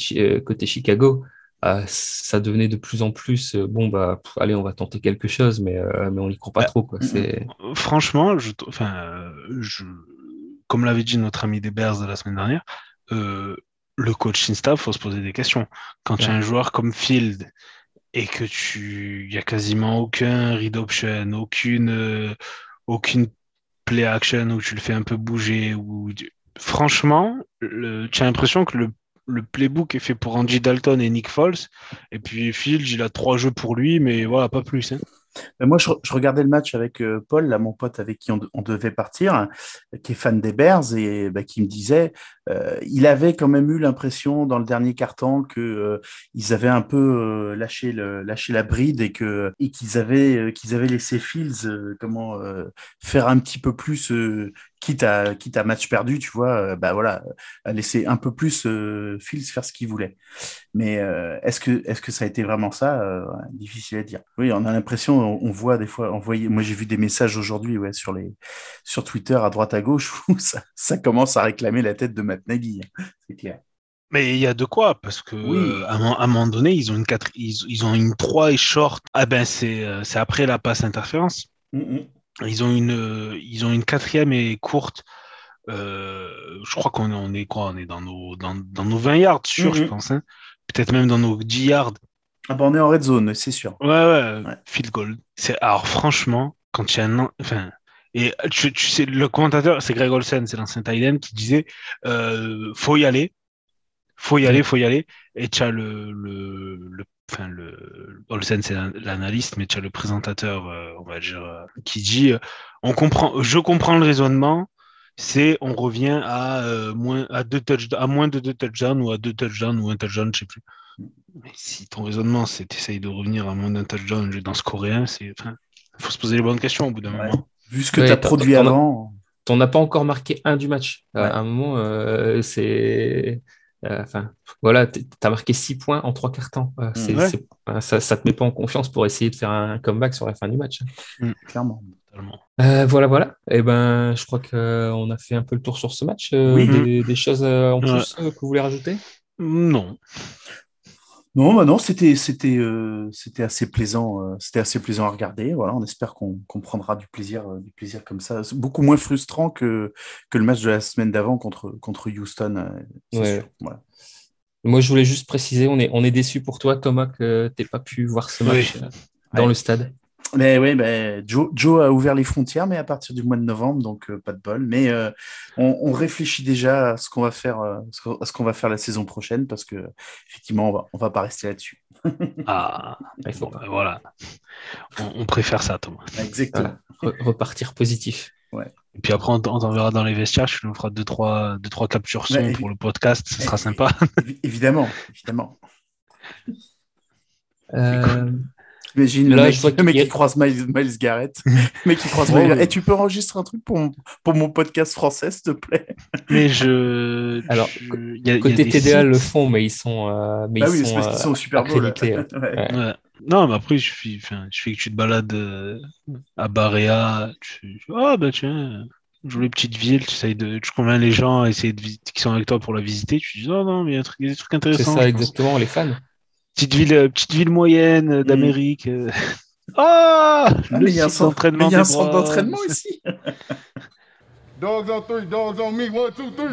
[SPEAKER 2] côté Chicago, ah, ça devenait de plus en plus euh, bon bah allez on va tenter quelque chose mais euh, mais on n'y croit pas bah, trop quoi. c'est
[SPEAKER 4] franchement je enfin je comme l'avait dit notre ami des Bears de la semaine dernière euh, le coaching staff faut se poser des questions. Quand tu as un joueur comme Field et que tu il y a quasiment aucun read option aucune aucune play action où tu le fais un peu bouger ou franchement tu as l'impression que le le playbook est fait pour Andy Dalton et Nick Foles. Et puis Fields, il a trois jeux pour lui, mais voilà, pas plus. Hein.
[SPEAKER 3] moi, je, regardais le match avec euh, Paul, là, mon pote avec qui on, devait partir, qui est fan des Bears et bah, qui me disait, euh, il avait quand même eu l'impression dans le dernier carton que euh, ils avaient un peu lâché, le, lâché la bride et que et qu'ils avaient qu'ils avaient laissé Fields comment faire un petit peu plus quitte à, quitte à match perdu, tu vois, euh, bah voilà, laisser un peu plus euh, Fields faire ce qu'il voulait. Mais euh, est-ce que, est-ce que ça a été vraiment ça? Difficile à dire. Oui, on a l'impression, on, voit des fois, on voyait, moi j'ai vu des messages aujourd'hui ouais, sur, les, sur Twitter à droite à gauche où ça, ça commence à réclamer la tête de Nagy, hein, c'est clair.
[SPEAKER 4] Mais il y a de quoi, parce que oui. à, un, moment donné, ils ont une 4, ils, ont une 3 et short. Ah ben c'est après la passe interférence. Mm. Ils ont une ils ont une quatrième et courte. je crois qu'on est, on est quoi On est dans nos, dans, dans nos 20 yards, sûr, je pense. Hein peut-être même dans nos 10 yards.
[SPEAKER 3] Ah bah on est en red zone, c'est sûr.
[SPEAKER 4] Ouais, ouais, field goal. C'est, alors franchement, quand il y a un... Enfin, et tu, sais, le commentateur, c'est Greg Olsen, c'est l'ancien Titan qui disait euh, faut y aller, faut y aller, faut y aller. Et tu as le, le, le, enfin, le Olsen, c'est l'analyste, mais tu as le présentateur, euh, on va dire, euh, qui dit on comprend, je comprends le raisonnement, c'est on revient à, euh, moins, à, deux à moins de deux touchdowns ou à deux touchdowns ou un touchdown, je sais plus. Mais si ton raisonnement, c'est d'essayer de revenir à moins d'un touchdown dans ce coréen, il faut se poser les bonnes questions au bout d'un moment.
[SPEAKER 3] Vu ce que tu as produit avant.
[SPEAKER 2] T'en as pas encore marqué un du match. À un moment, euh, c'est. Euh, enfin, voilà, tu as marqué six points en trois quarts temps. ça, ça te met pas en confiance pour essayer de faire un comeback sur la fin du match.
[SPEAKER 3] Mm, clairement.
[SPEAKER 2] Euh, voilà, voilà. Et eh ben, je crois qu'on a fait un peu le tour sur ce match. Euh, oui. des, choses euh, en plus que vous voulez rajouter?
[SPEAKER 4] Non.
[SPEAKER 3] Non, bah non, c'était c'était c'était assez plaisant, c'était assez plaisant à regarder. Voilà, on espère qu'on prendra du plaisir, du plaisir comme ça. C'est beaucoup moins frustrant que, que le match de la semaine d'avant contre contre Houston.
[SPEAKER 2] Moi, je voulais juste préciser, on est on est déçu pour toi, Thomas, que tu n'aies pas pu voir ce match dans le stade.
[SPEAKER 3] Mais oui, ben, Joe, Joe, a ouvert les frontières, mais à partir du mois de novembre, donc euh, pas de bol. Mais euh, on, réfléchit déjà à ce qu'on va faire, euh, à ce qu'on va faire la saison prochaine, parce que effectivement, on va, on va pas rester là-dessus.
[SPEAKER 4] ah, il faut pas. Voilà, on, préfère ça, Thomas.
[SPEAKER 3] Exactement.
[SPEAKER 2] repartir positif.
[SPEAKER 3] Ouais.
[SPEAKER 4] Et puis après, on, t'enverra dans les vestiaires. Je nous ferai deux trois, deux trois captures son pour le podcast. Ce sera sympa.
[SPEAKER 3] Évidemment, évidemment. J'imagine le, mec, le mec qui croise Miles, Miles Garrett. mec qui croise Miles Et tu peux enregistrer un truc pour mon, pour mon podcast français, s'il te plaît?
[SPEAKER 4] Mais je.
[SPEAKER 2] Alors, côté TDA le font, mais ils sont. Euh, mais
[SPEAKER 3] ah ils oui, sont, parce sont super
[SPEAKER 4] ouais. Non, mais après, je fais, je fais que tu te balades euh, à Barea. Tu... Ah, bah tiens joue les petites villes, tu essayes de, tu convaincs les gens à essayer de visiter, qui sont avec toi pour la visiter, tu dis non, non, mais il y a, des trucs intéressants.
[SPEAKER 2] C'est ça, exactement, les fans.
[SPEAKER 4] Petite ville, euh, petite ville moyenne euh, d'Amérique. Euh. Ah,
[SPEAKER 3] ah Il y a un centre d'entraînement ici.
[SPEAKER 5] dogs on three, dogs on me, one, two, three.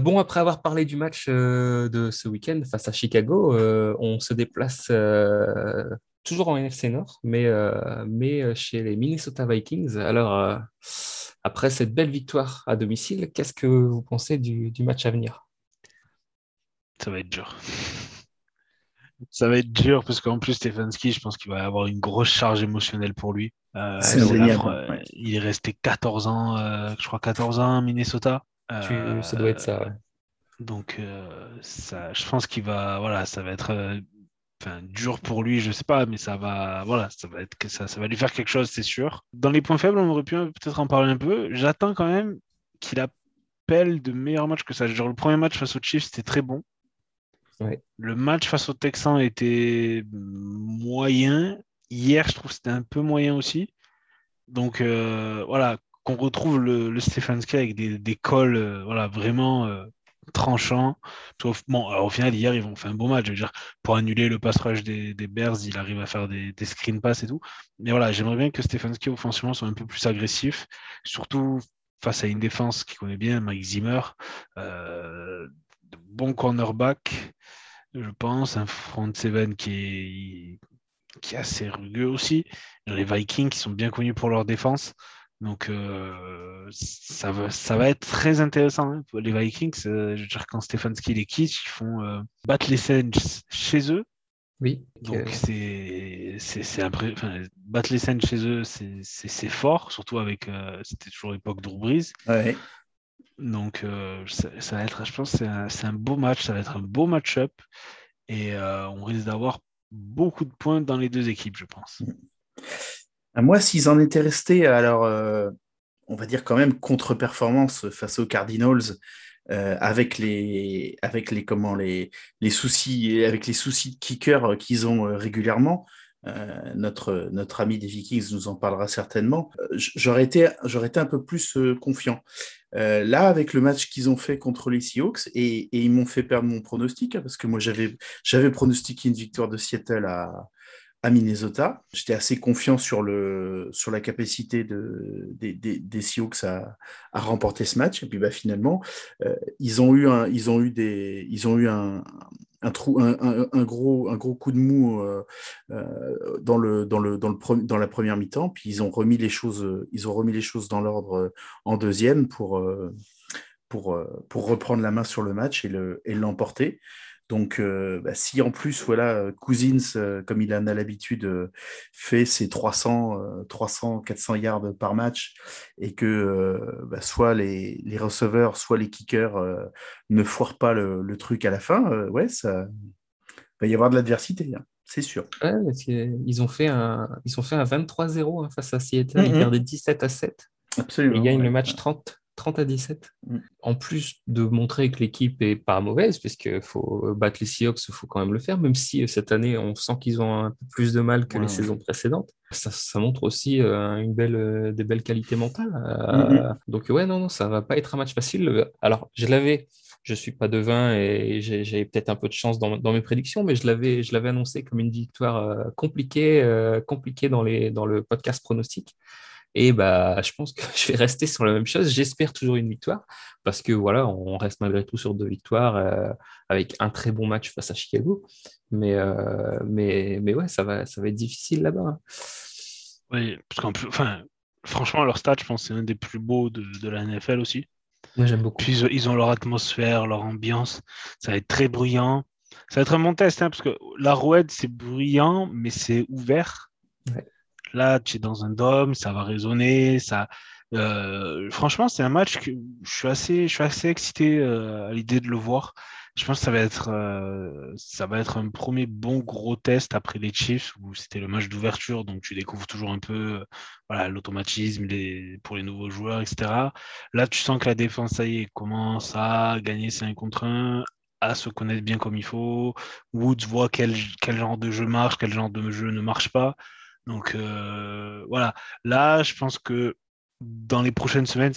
[SPEAKER 2] bon, après avoir parlé du match de ce week-end face à Chicago, on se déplace toujours en NFC Nord, mais, mais chez les Minnesota Vikings. Alors, après cette belle victoire à domicile, qu'est-ce que vous pensez du, match à venir?
[SPEAKER 4] Ça va être dur. Ça va être dur parce qu'en plus, Stefanski, je pense qu'il va avoir une grosse charge émotionnelle pour lui. Euh, il est resté 14 ans, euh, je crois 14 ans à Minnesota.
[SPEAKER 2] ça doit être ça.
[SPEAKER 4] Donc, ça, je pense qu'il va, voilà, ça va être dur pour lui, je sais pas, mais ça va, voilà, ça va être ça, ça va lui faire quelque chose, c'est sûr. Dans les points faibles, on aurait pu peut-être en parler un peu. J'attends quand même qu'il appelle de meilleurs matchs que ça. Genre le premier match face aux Chiefs, c'était très bon. Le match face aux Texans était moyen. Hier, je trouve que c'était un peu moyen aussi. Donc euh, voilà, qu'on retrouve le, le Stefanski avec des, des calls, euh, voilà, vraiment euh, tranchant. Bon, au final, hier, ils vont faire un beau match. Je veux dire, pour annuler le pass rush des, Bears, il arrive à faire des, screen pass et tout. Mais voilà, j'aimerais bien que Stefanski, offensivement, soit un peu plus agressif, surtout face à une défense qui connaît bien, Mike Zimmer. Euh, bon cornerback, je pense, un front seven qui est, qui est assez rugueux aussi. Les Vikings qui sont bien connus pour leur défense. Donc, euh, ça, va, ça va être très intéressant. Hein. Les Vikings, euh, je veux dire, quand Stefanski les quitte, ils font euh, battre les Saints chez eux.
[SPEAKER 2] Oui.
[SPEAKER 4] Donc, c'est c'est enfin, battre les Saints chez eux, c'est fort, surtout avec. C'était toujours l'époque Drew
[SPEAKER 3] Ouais.
[SPEAKER 4] Donc, ça, va être, je pense, c'est un, un, beau match, ça va être un beau match-up. Et on risque d'avoir beaucoup de points dans les deux équipes, je pense.
[SPEAKER 3] Moi, s'ils en étaient restés, alors, euh, on va dire quand même contre-performance face aux Cardinals, euh, avec les, avec les, comment, les, les soucis, avec les soucis de kicker qu'ils ont euh, régulièrement, notre, notre ami des Vikings nous en parlera certainement. J'aurais été, j'aurais été un peu plus confiant. là, avec le match qu'ils ont fait contre les Seahawks, et, et ils m'ont fait perdre mon pronostic, hein, parce que moi j'avais, j'avais pronostiqué une victoire de Seattle à, à Minnesota. J'étais assez confiant sur, le, sur la capacité de, des, des, des à, à, remporter ce match. Et puis bah, finalement, euh, ils ont eu un, ils ont eu des, ils ont eu un, un, trou, un, un, gros, un gros coup de mou euh, euh, dans, le, dans, le, dans, le dans la première mi-temps. Puis ils ont remis les choses, ils ont remis les choses dans l'ordre en deuxième pour, pour, pour reprendre la main sur le match et l'emporter. Le, et donc, euh, bah, si en plus, voilà, Cousins, euh, comme il en a l'habitude, euh, fait ses 300, 300, 400 yards par match et que bah, soit les, les, receveurs, soit les kickers ne foirent pas le, truc à la fin, ouais, ça va y avoir de l'adversité, hein, c'est sûr.
[SPEAKER 2] ils ont fait un, ils ont fait un 23-0 hein, face à Seattle, ils perdaient 17 à 7.
[SPEAKER 3] Absolument.
[SPEAKER 2] Ils gagnent le match 30 30 à 17. Mm. En plus de montrer que l'équipe est pas mauvaise, puisqu'il faut battre les Seahawks, il faut quand même le faire, même si euh, cette année, on sent qu'ils ont un peu plus de mal que les saisons précédentes. Ça, montre aussi euh, une belle, euh, des belles qualités mentales. Mm-hmm. Donc ouais, non, non, ça va pas être un match facile. Alors, je l'avais, je suis pas devin et j'ai peut-être un peu de chance dans, mes prédictions, mais je l'avais, je l'avais annoncé comme une victoire compliquée, compliquée dans, les, dans le podcast pronostic. Et bah, je pense que je vais rester sur la même chose. J'espère toujours une victoire parce que voilà, on reste malgré tout sur deux victoires euh, avec un très bon match face à Chicago. Mais, euh, mais, mais ouais, ça va, ça va être difficile là-bas. Hein.
[SPEAKER 4] Oui, parce qu'en plus, enfin, franchement, leur stade, je pense, c'est un des plus beaux de, de la NFL aussi.
[SPEAKER 2] Moi, j'aime beaucoup.
[SPEAKER 4] Puis ils ont leur atmosphère, leur ambiance. Ça va être très bruyant. Ça va être un bon test, hein, parce que la Rouette, c'est bruyant, mais c'est ouvert. Ouais. Là, tu es dans un dôme, ça va résonner. Ça... Euh, franchement, c'est un match que je suis assez, je suis assez excité euh, à l'idée de le voir. Je pense que ça va être, euh, ça va être un premier bon gros test après les Chiefs où c'était le match d'ouverture, donc tu découvres toujours un peu voilà l'automatisme les, pour les nouveaux joueurs, etc. Là, tu sens que la défense, ça y est, commence à gagner 5 contre 1, à se connaître bien comme il faut. Woods voit quel, quel genre de jeu marche, quel genre de jeu ne marche pas. Donc euh, voilà, là, je pense que dans les prochaines semaines,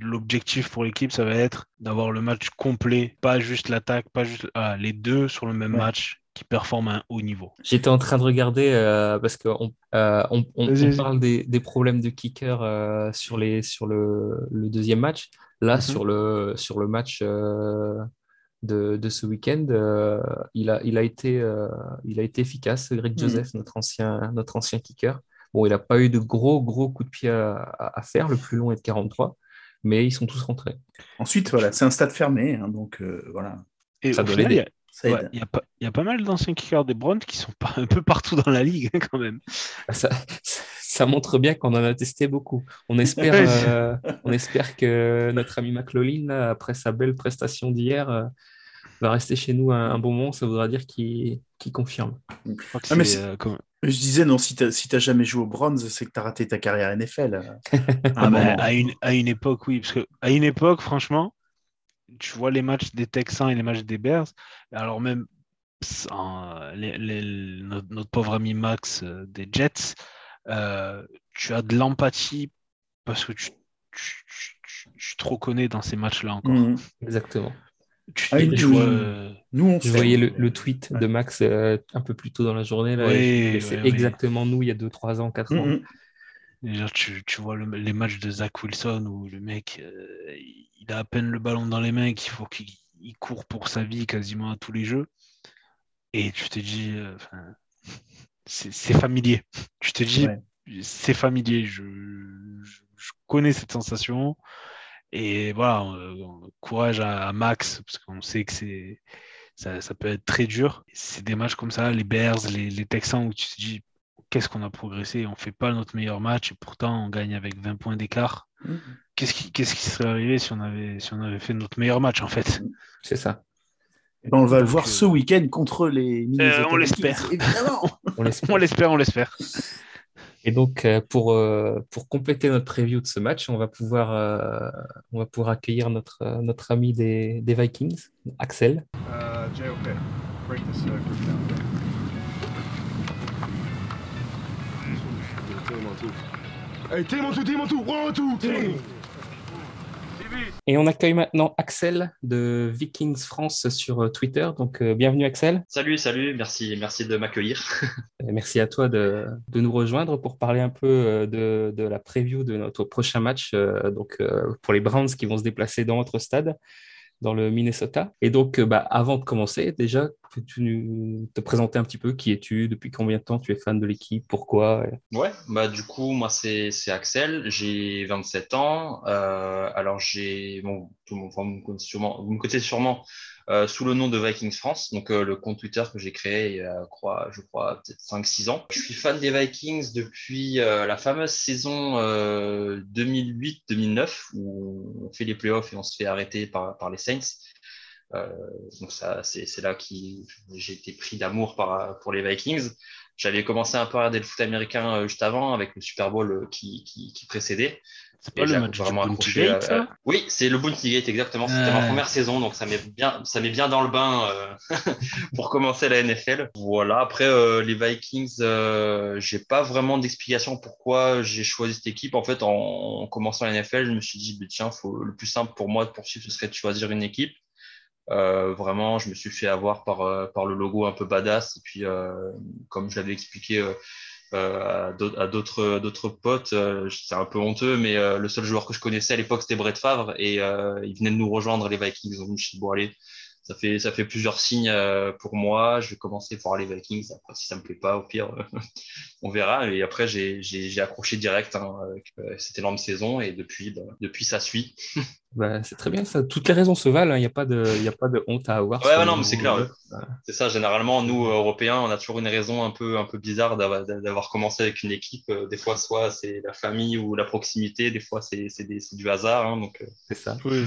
[SPEAKER 4] l'objectif pour l'équipe, ça va être d'avoir le match complet, pas juste l'attaque, pas juste ah, les deux sur le même match qui performent à un haut niveau.
[SPEAKER 2] J'étais en train de regarder euh, parce qu'on euh, on, parle des, des, problèmes de kicker sur, les, sur le, le, deuxième match. Là, sur, le, sur le match de, ce week-end, euh, il, a, il, a été, euh, il a été efficace, Greg mm. Joseph, notre, ancien, notre ancien kicker. Bon, il n'a pas eu de gros, gros coups de pied à, faire. Le plus long est de 43, mais ils sont tous rentrés.
[SPEAKER 3] Ensuite, voilà, c'est un stade fermé, hein, donc euh, voilà.
[SPEAKER 4] Et ça doit l'aider. Il y, y, a pas mal d'anciens kickers des Browns qui sont pas un peu partout dans la ligue hein, quand même.
[SPEAKER 2] Ça, ça montre bien qu'on en a testé beaucoup. On espère, euh, on espère que notre ami McLaughlin, après sa belle prestation d'hier, euh, va rester chez nous un, bon moment. Ça voudra dire qu'il confirme.
[SPEAKER 3] Ah, mais euh, Je disais, non, si tu n'as jamais joué au bronze, c'est que tu as raté ta carrière NFL.
[SPEAKER 4] ah, à, une, à une époque, oui. Parce qu'à une époque, franchement, tu vois les matchs des Texans et les matchs des Bears, alors même notre, pauvre ami Max des Jets, euh, tu as de l'empathie parce que tu, tu, te reconnais dans ces matchs-là encore.
[SPEAKER 2] Mhm. exactement.
[SPEAKER 3] Ah, euh, nous, on
[SPEAKER 2] je voyais le, tweet de Max euh, un peu plus tôt dans la journée. c'est exactement nous il y a 2, 3 ans, 4 ans.
[SPEAKER 4] Mhm. tu, tu, vois les matchs de Zach Wilson où le mec, il a à peine le ballon dans les mains, qu'il faut qu'il court pour sa vie quasiment à tous les jeux. Et tu te dis, c'est familier. Tu te dis, c'est familier. Je, connais cette sensation. Et voilà, euh, courage à, Max, parce qu'on sait que c'est ça, peut être très dur. C'est des matchs comme ça, les Bears, les, Texans, où tu te dis, qu'est-ce qu'on a progressé? On ne fait pas notre meilleur match et pourtant on gagne avec 20 points d'écart. Mmh. Qu'est-ce qui, qui, serait arrivé si on, avait, si on avait fait notre meilleur match en fait?
[SPEAKER 2] C'est ça.
[SPEAKER 3] Ben, on va le voir ce week-end contre les
[SPEAKER 4] euh, on l'espère. on l'espère, on l'espère.
[SPEAKER 2] Et donc, euh, pour, euh, pour compléter notre preview de ce match, on va pouvoir, on va pouvoir accueillir notre, notre ami des, des Vikings, Axel.
[SPEAKER 5] Hey, team on two, team on two, one, two, team.
[SPEAKER 2] Et on accueille maintenant Axel de Vikings France sur euh, Twitter. Donc, euh, bienvenue Axel.
[SPEAKER 6] Salut, salut, merci, merci de m'accueillir.
[SPEAKER 2] merci à toi de, de, nous rejoindre pour parler un peu euh, de, de, la preview de notre prochain match donc, pour les Browns qui vont se déplacer dans notre stade dans le Minnesota. Et donc, euh, bah, avant de commencer, déjà, peux-tu te présenter un petit peu Qui es-tu Depuis combien de temps tu es fan de l'équipe Pourquoi
[SPEAKER 6] Ouais, bah, du coup, moi, c'est Axel. J'ai 27 ans. Euh, alors, j'ai. Bon, tout le monde, vous me sûrement, vous me connaissez sûrement sous le nom de Vikings France, donc euh, le compte Twitter que j'ai créé il y a, je crois, peut-être 5-6 ans. Je suis fan des Vikings depuis euh, la fameuse saison 2008-2009 où on fait les playoffs et on se fait arrêter par, les Saints. donc ça, c'est là que j'ai été pris d'amour pour les Vikings. J'avais commencé un peu à regarder le foot américain juste avant avec le Super Bowl qui précédait.
[SPEAKER 4] C'est pas le match ça
[SPEAKER 6] Oui, c'est le Bounty Gate, exactement. C'était ma première saison, donc ça met bien, ça met bien dans le bain euh, pour commencer la NFL. Voilà. Après euh, les Vikings, euh, j'ai pas vraiment d'explication pourquoi j'ai choisi cette équipe. En fait, en, commençant la NFL, je me suis dit, bah, tiens, faut, le plus simple pour moi de poursuivre, ce serait de choisir une équipe. vraiment, je me suis fait avoir par, par le logo un peu badass. Et puis, comme je l'avais expliqué euh, à d'autres potes. Euh, c'est un peu honteux, mais euh, le seul joueur que je connaissais à l'époque, c'était Brett Favre, et il venait de nous rejoindre les Vikings. Me suis dit, bon, allez, ça fait, ça fait plusieurs signes pour moi. Je vais commencer par les Vikings. Après, si ça me plaît pas, au pire, on verra. Et après, j'ai accroché direct hein, avec cette énorme saison, et depuis, bah, depuis ça suit.
[SPEAKER 2] Bah, c'est très bien ça. Toutes les raisons se valent. Hein. Il n'y a, pas de, a pas de honte à avoir.
[SPEAKER 6] Ouais, non, mais c'est clair. C'est ça. Généralement, nous, Européens, on a toujours une raison un peu, un peu bizarre d'avoir commencé avec une équipe. Euh, des fois, soit c'est la famille ou la proximité. Des fois, c'est du hasard. Hein, donc, euh.
[SPEAKER 2] c'est ça.
[SPEAKER 4] Oui.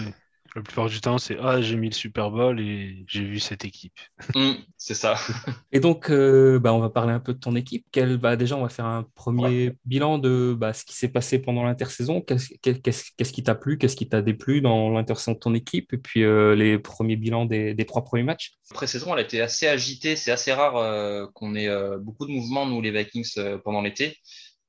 [SPEAKER 4] La plupart du temps, c'est Ah, j'ai mis le Super Bowl et j'ai vu cette équipe.
[SPEAKER 6] Mmh, c'est ça.
[SPEAKER 2] et donc, euh, bah, on va parler un peu de ton équipe. Quel, bah, déjà, on va faire un premier bilan de bah, ce qui s'est passé pendant l'intersaison. Qu'est-ce qui t'a plu? Qu'est-ce qui t'a déplu dans l'intersaison de ton équipe? Et puis, euh, les premiers bilans des, trois premiers matchs.
[SPEAKER 6] La pré-saison, elle a été assez agitée. C'est assez rare euh, qu'on ait beaucoup de mouvements, nous, les Vikings, pendant l'été.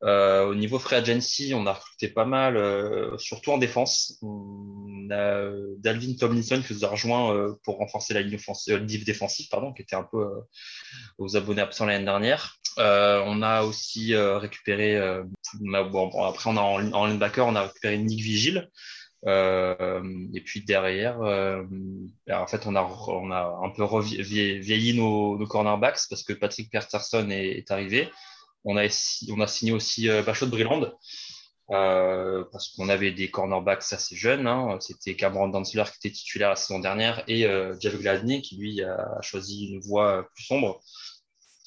[SPEAKER 6] Euh, au niveau free agency, on a recruté pas mal, euh, surtout en défense. On a euh, Dalvin Tomlinson qui nous a rejoint pour renforcer la ligne, défensive, pardon, qui était un peu aux abonnés absents l'année dernière. on a aussi récupéré, après on a en, linebacker, on a récupéré Nick Vigil. et puis derrière, en fait, on a, un peu vieilli nos, cornerbacks parce que Patrick Peterson est arrivé. On a, signé aussi euh, Bachot de Brilland. Euh, parce qu'on avait des cornerbacks assez jeunes. Hein. C'était Cameron Dantzler qui était titulaire la saison dernière et euh, Jeff Gladney qui lui a choisi une voie plus sombre.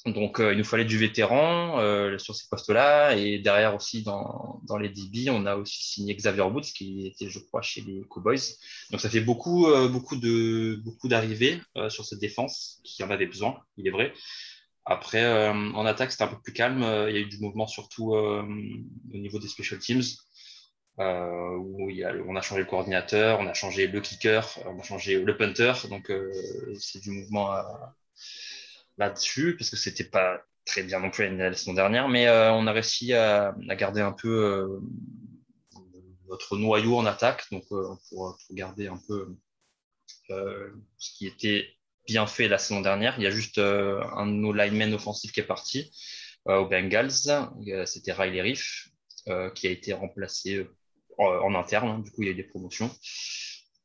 [SPEAKER 6] Donc il nous fallait du vétéran sur ces postes-là et derrière aussi dans, dans, les DB, on a aussi signé Xavier Woods qui était je crois chez les Cowboys. Donc ça fait beaucoup beaucoup de beaucoup d'arrivées sur cette défense qui en avait besoin, il est vrai. Après, euh, en attaque, c'était un peu plus calme. Il y a eu du mouvement surtout euh, au niveau des special teams. Euh, où on a changé le coordinateur, on a changé le kicker, on a changé le punter. Donc, c'est du mouvement là-dessus, parce que c'était pas très bien non plus la saison dernière. Mais on a réussi à, garder un peu notre noyau en attaque, donc pour, garder un peu ce qui était bien fait la saison dernière. Il y a juste euh, un de nos linemen offensifs qui est parti euh, aux Bengals. C'était Riley Riff euh, qui a été remplacé en, interne. Hein. Du coup, il y a eu des promotions.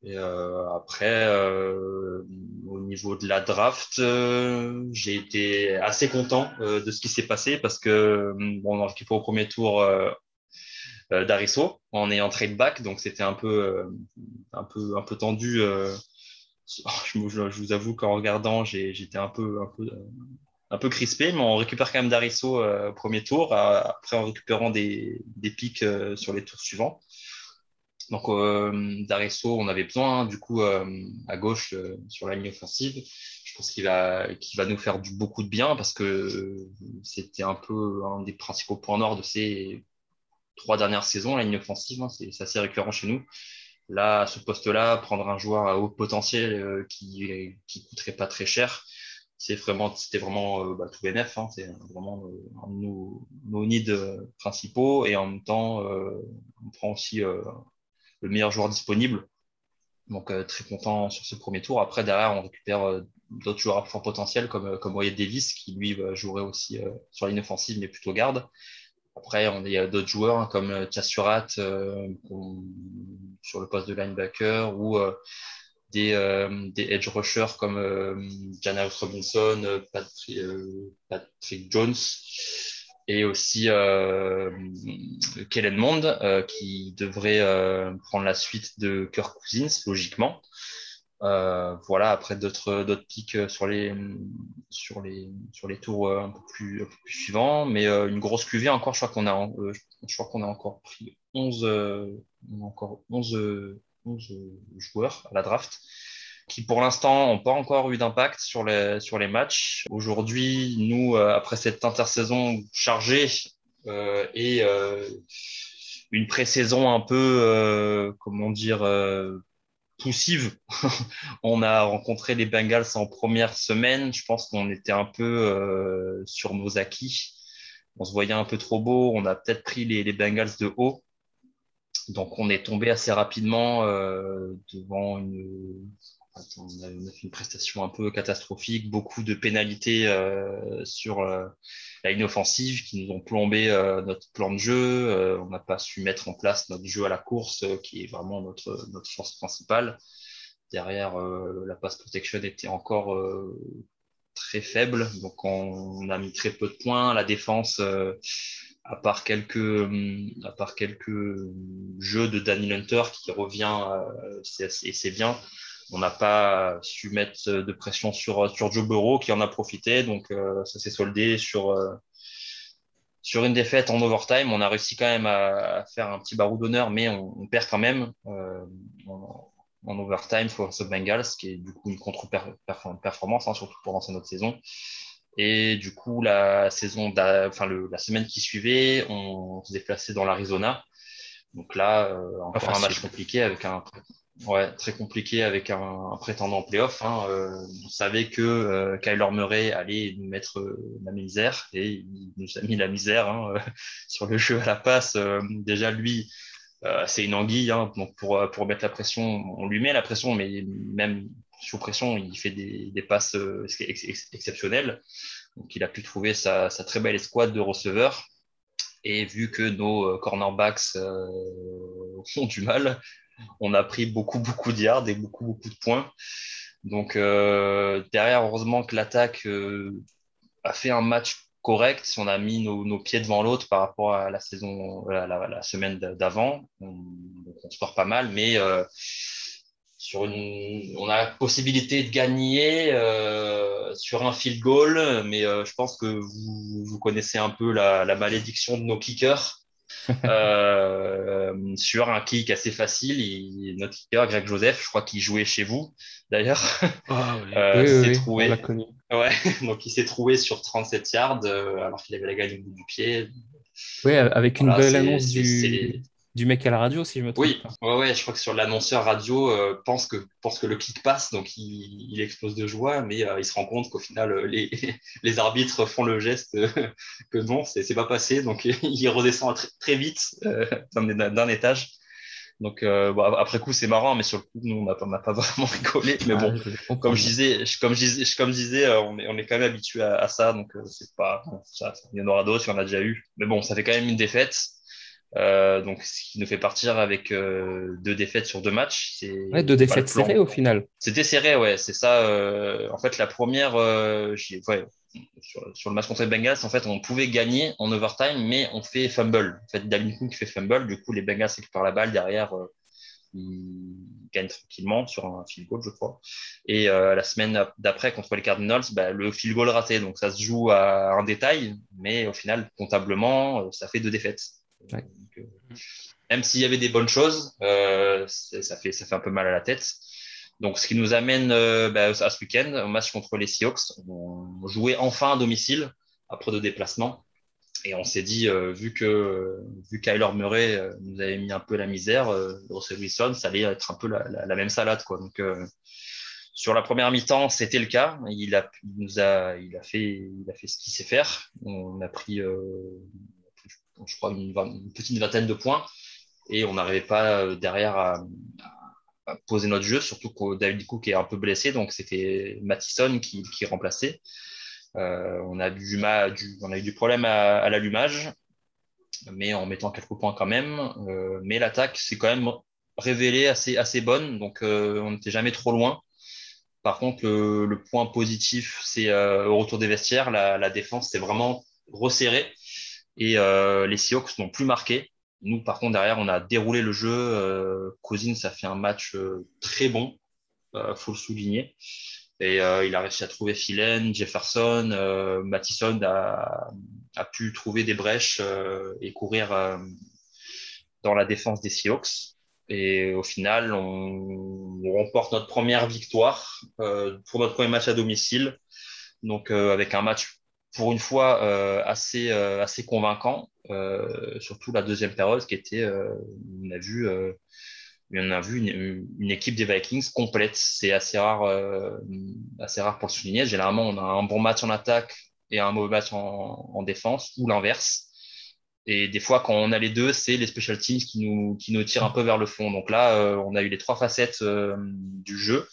[SPEAKER 6] Et après, au niveau de la draft, j'ai été assez content de ce qui s'est passé parce que bon, on a récupéré au premier tour d'Arisso en ayant trade back, donc c'était un peu, un peu, un peu tendu je, vous avoue qu'en regardant, j'étais un peu, un, peu, un peu crispé, mais on récupère quand même Darisso euh, au premier tour, après en récupérant des, des pics euh, sur les tours suivants. Donc, euh, Darisso, on avait besoin, hein, du coup, à gauche, sur la ligne offensive. Je pense qu'il va, va nous faire beaucoup de bien parce que c'était un peu un des principaux points nord de ces trois dernières saisons, la ligne offensive. Hein, c'est assez récurrent chez nous. Là, à ce poste-là, prendre un joueur à haut potentiel euh, qui qui coûterait pas très cher, c'est vraiment, c'était vraiment bah, tout BNF. Hein, c'est vraiment nos, nos needs principaux et en même temps, on prend aussi le meilleur joueur disponible. Donc très content sur ce premier tour. Après derrière, on récupère d'autres joueurs à fort potentiel comme comme Davis qui lui jouerait aussi sur la ligne offensive mais plutôt garde. Après, on, il y a d'autres joueurs hein, comme Tiasurat euh, sur le poste de linebacker ou euh, des, euh, edge rushers comme euh, Robinson, Patrick, Patrick, Jones et aussi Kellen Mond qui devrait prendre la suite de Kirk Cousins logiquement. Euh, voilà, après d'autres pics euh, sur les sur les sur les tours euh, un peu plus, suivants, mais une grosse cuvée encore. Je crois qu'on a a encore pris 11 encore 11 11 joueurs à la draft qui pour l'instant n'ont pas encore eu d'impact sur les sur les matchs. Aujourd'hui, nous après cette intersaison chargée et une pré-saison un peu comment dire poussive. on a rencontré les Bengals en première semaine. Je pense qu'on était un peu euh, sur nos acquis. On se voyait un peu trop beau. On a peut-être pris les, Bengals de haut. Donc on est tombé assez rapidement euh, devant une, on a une prestation un peu catastrophique, beaucoup de pénalités euh, sur euh, la ligne offensive qui nous ont plombé euh, notre plan de jeu. On n'a pas su mettre en place notre jeu à la course, qui est vraiment notre, notre force principale. Derrière, la pass protection était encore très faible, donc on, on, a mis très peu de points. La défense, à part quelques, à part quelques jeux de Danny Hunter qui revient, et c'est bien on n'a pas su mettre de pression sur, sur Joe Burrow qui en a profité. Donc, euh, ça s'est soldé sur, euh, sur une défaite en overtime. On a réussi quand même à, faire un petit barreau d'honneur, mais on, perd quand même euh, en, overtime face aux Bengals, ce qui est du coup une contre-performance, hein, surtout pour lancer notre saison. Et du coup, la saison, enfin, la semaine qui suivait, on se déplaçait dans l'Arizona. Donc là, encore un match compliqué avec un Ouais, très compliqué avec un, prétendant en playoff. Hein. Euh, on savait que euh, Kyler Murray allait nous mettre euh, la misère et il nous a mis la misère hein, sur le jeu à la passe. déjà, lui, c'est une anguille. Hein, donc, pour, pour mettre la pression, on lui met la pression, mais même sous pression, il fait des, des passes exceptionnelles. Donc, il a pu trouver sa, sa très belle escouade de receveurs. Et vu que nos cornerbacks ont du mal, on a pris beaucoup, beaucoup de yards et beaucoup, beaucoup de points. Donc, euh, derrière, heureusement que l'attaque euh, a fait un match correct. On a mis nos, pieds devant l'autre par rapport à la saison, la, semaine d'avant. On, on se pas mal, mais euh, sur une, on a la possibilité de gagner sur un field goal, mais je pense que vous, vous connaissez un peu la, la malédiction de nos kickers. euh, sur un kick assez facile. Il, notre kicker, Greg Joseph, je crois qu'il jouait chez vous d'ailleurs.
[SPEAKER 2] Euh, oui. trouvé.
[SPEAKER 6] Ouais, donc il s'est trouvé sur 37 yards euh, alors qu'il avait la gagne au bout du pied.
[SPEAKER 2] Oui, avec une belle annonce du, du mec à la radio, si je me trompe.
[SPEAKER 6] Oui, ouais, ouais, je crois que sur l'annonceur radio euh, pense que pense que le kick passe, donc il, il explose de joie, mais euh, il se rend compte qu'au final euh, les, les arbitres font le geste que non, c'est pas passé, donc il redescend très, très vite d'un étage. Donc bon, après coup c'est marrant, mais sur le coup nous on n'a pas, pas, vraiment rigolé. Mais bon, comme je disais, comme je disais, comme je disais, on est on est quand même habitué à, à, ça, donc c'est pas ça, il y en aura d'autres, il y en a déjà eu. Mais bon, ça fait quand même une défaite. Euh, donc, ce qui nous fait partir avec euh, deux défaites sur deux matchs.
[SPEAKER 2] Ouais, deux défaites serrées au final.
[SPEAKER 6] C'était serré, ouais, c'est ça. Euh, en fait, la première, ouais, sur, sur, le match contre les Bengals, en fait, on pouvait gagner en overtime, mais on fait fumble. En fait, Dalvin Cook fait fumble, du coup, les Bengals récupèrent la balle derrière. ils gagnent tranquillement sur un field goal, je crois. Et la semaine d'après, contre les Cardinals, bah, le field goal raté. Donc, ça se joue à un détail, mais au final, comptablement, ça fait deux défaites. Ouais. Euh, même s'il y avait des bonnes choses, euh, ça, fait, ça fait un peu mal à la tête. Donc, ce qui nous amène euh, bah, à ce week-end, au match contre les Seahawks. On jouait enfin à domicile après deux déplacements. Et on s'est dit, vu que vu Kyler Murray nous avait mis un peu la misère, Russell Wilson, ça allait être un peu la, la, même salade. Quoi. Donc, Sur la première mi-temps, c'était le cas. Il a, nous a, il a fait, il a fait ce qu'il sait faire. On a pris, je crois, une, petite vingtaine de points et on n'arrivait pas derrière à, poser notre jeu, surtout que David Cook est un peu blessé, donc c'était Mattison qui, remplaçait. Euh, on, a du, du, on a eu du problème à, l'allumage, mais en mettant quelques points quand même. Euh, mais l'attaque s'est quand même révélée assez, assez bonne, donc euh, on n'était jamais trop loin. Par contre, le, point positif, c'est au retour des vestiaires, la défense s'est vraiment resserrée et les Seahawks n'ont plus marqué. Nous, par contre, derrière, on a déroulé le jeu. Euh, Cousins a fait un match euh, très bon, euh, faut le souligner. Et euh, il a réussi à trouver Philen, Jefferson, euh, Mattison a, a, pu trouver des brèches et courir dans la défense des Seahawks. Et au final, on, on remporte notre première victoire pour notre premier match à domicile. Donc, avec un match pour une fois assez, assez convaincant. Euh, surtout la deuxième période qui était, euh, on a vu, euh, on a vu une, équipe des Vikings complète. C'est assez rare, assez rare pour le souligner. Généralement, on a un bon match en attaque et un mauvais match en, défense ou l'inverse. Et des fois, quand on a les deux, c'est les special teams qui nous, qui nous tirent un peu vers le fond. Donc là, on a eu les trois facettes du jeu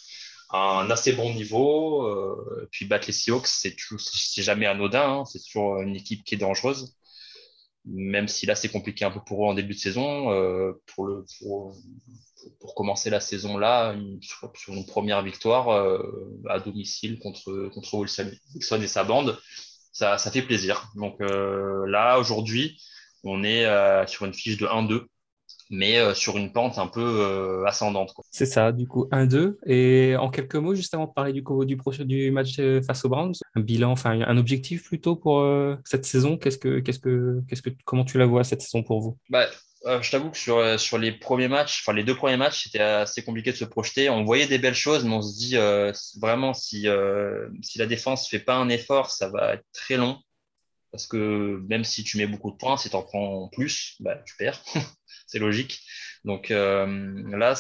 [SPEAKER 6] un assez bon niveau. Euh, puis battre les Seahawks, c'est jamais anodin. Hein. C'est toujours une équipe qui est dangereuse même si là c'est compliqué un peu pour eux en début de saison, euh, pour, le, pour, commencer la saison là, sur, une première victoire euh, à domicile contre, contre Wilson, Wilson, et sa bande, ça, ça fait plaisir. Donc euh, là aujourd'hui, on est euh, sur une fiche de 1-2 mais euh, sur une pente un peu euh, ascendante.
[SPEAKER 2] C'est ça, du coup, 1-2. Et en quelques mots, juste avant de parler du, du, prochain, du match euh, face aux Browns, un bilan, enfin un objectif plutôt pour cette saison. Qu'est-ce que, qu'est-ce que, qu'est-ce que, comment tu la vois cette saison pour vous?
[SPEAKER 6] Bah, Je t'avoue que sur, sur les premiers matchs, enfin les deux premiers matchs, c'était assez compliqué de se projeter. On voyait des belles choses, mais on se dit vraiment si, si la défense fait pas un effort, ça va être très long. Parce que même si tu mets beaucoup de points, si tu en prends plus, bah, tu perds. c'est logique. Donc euh, là,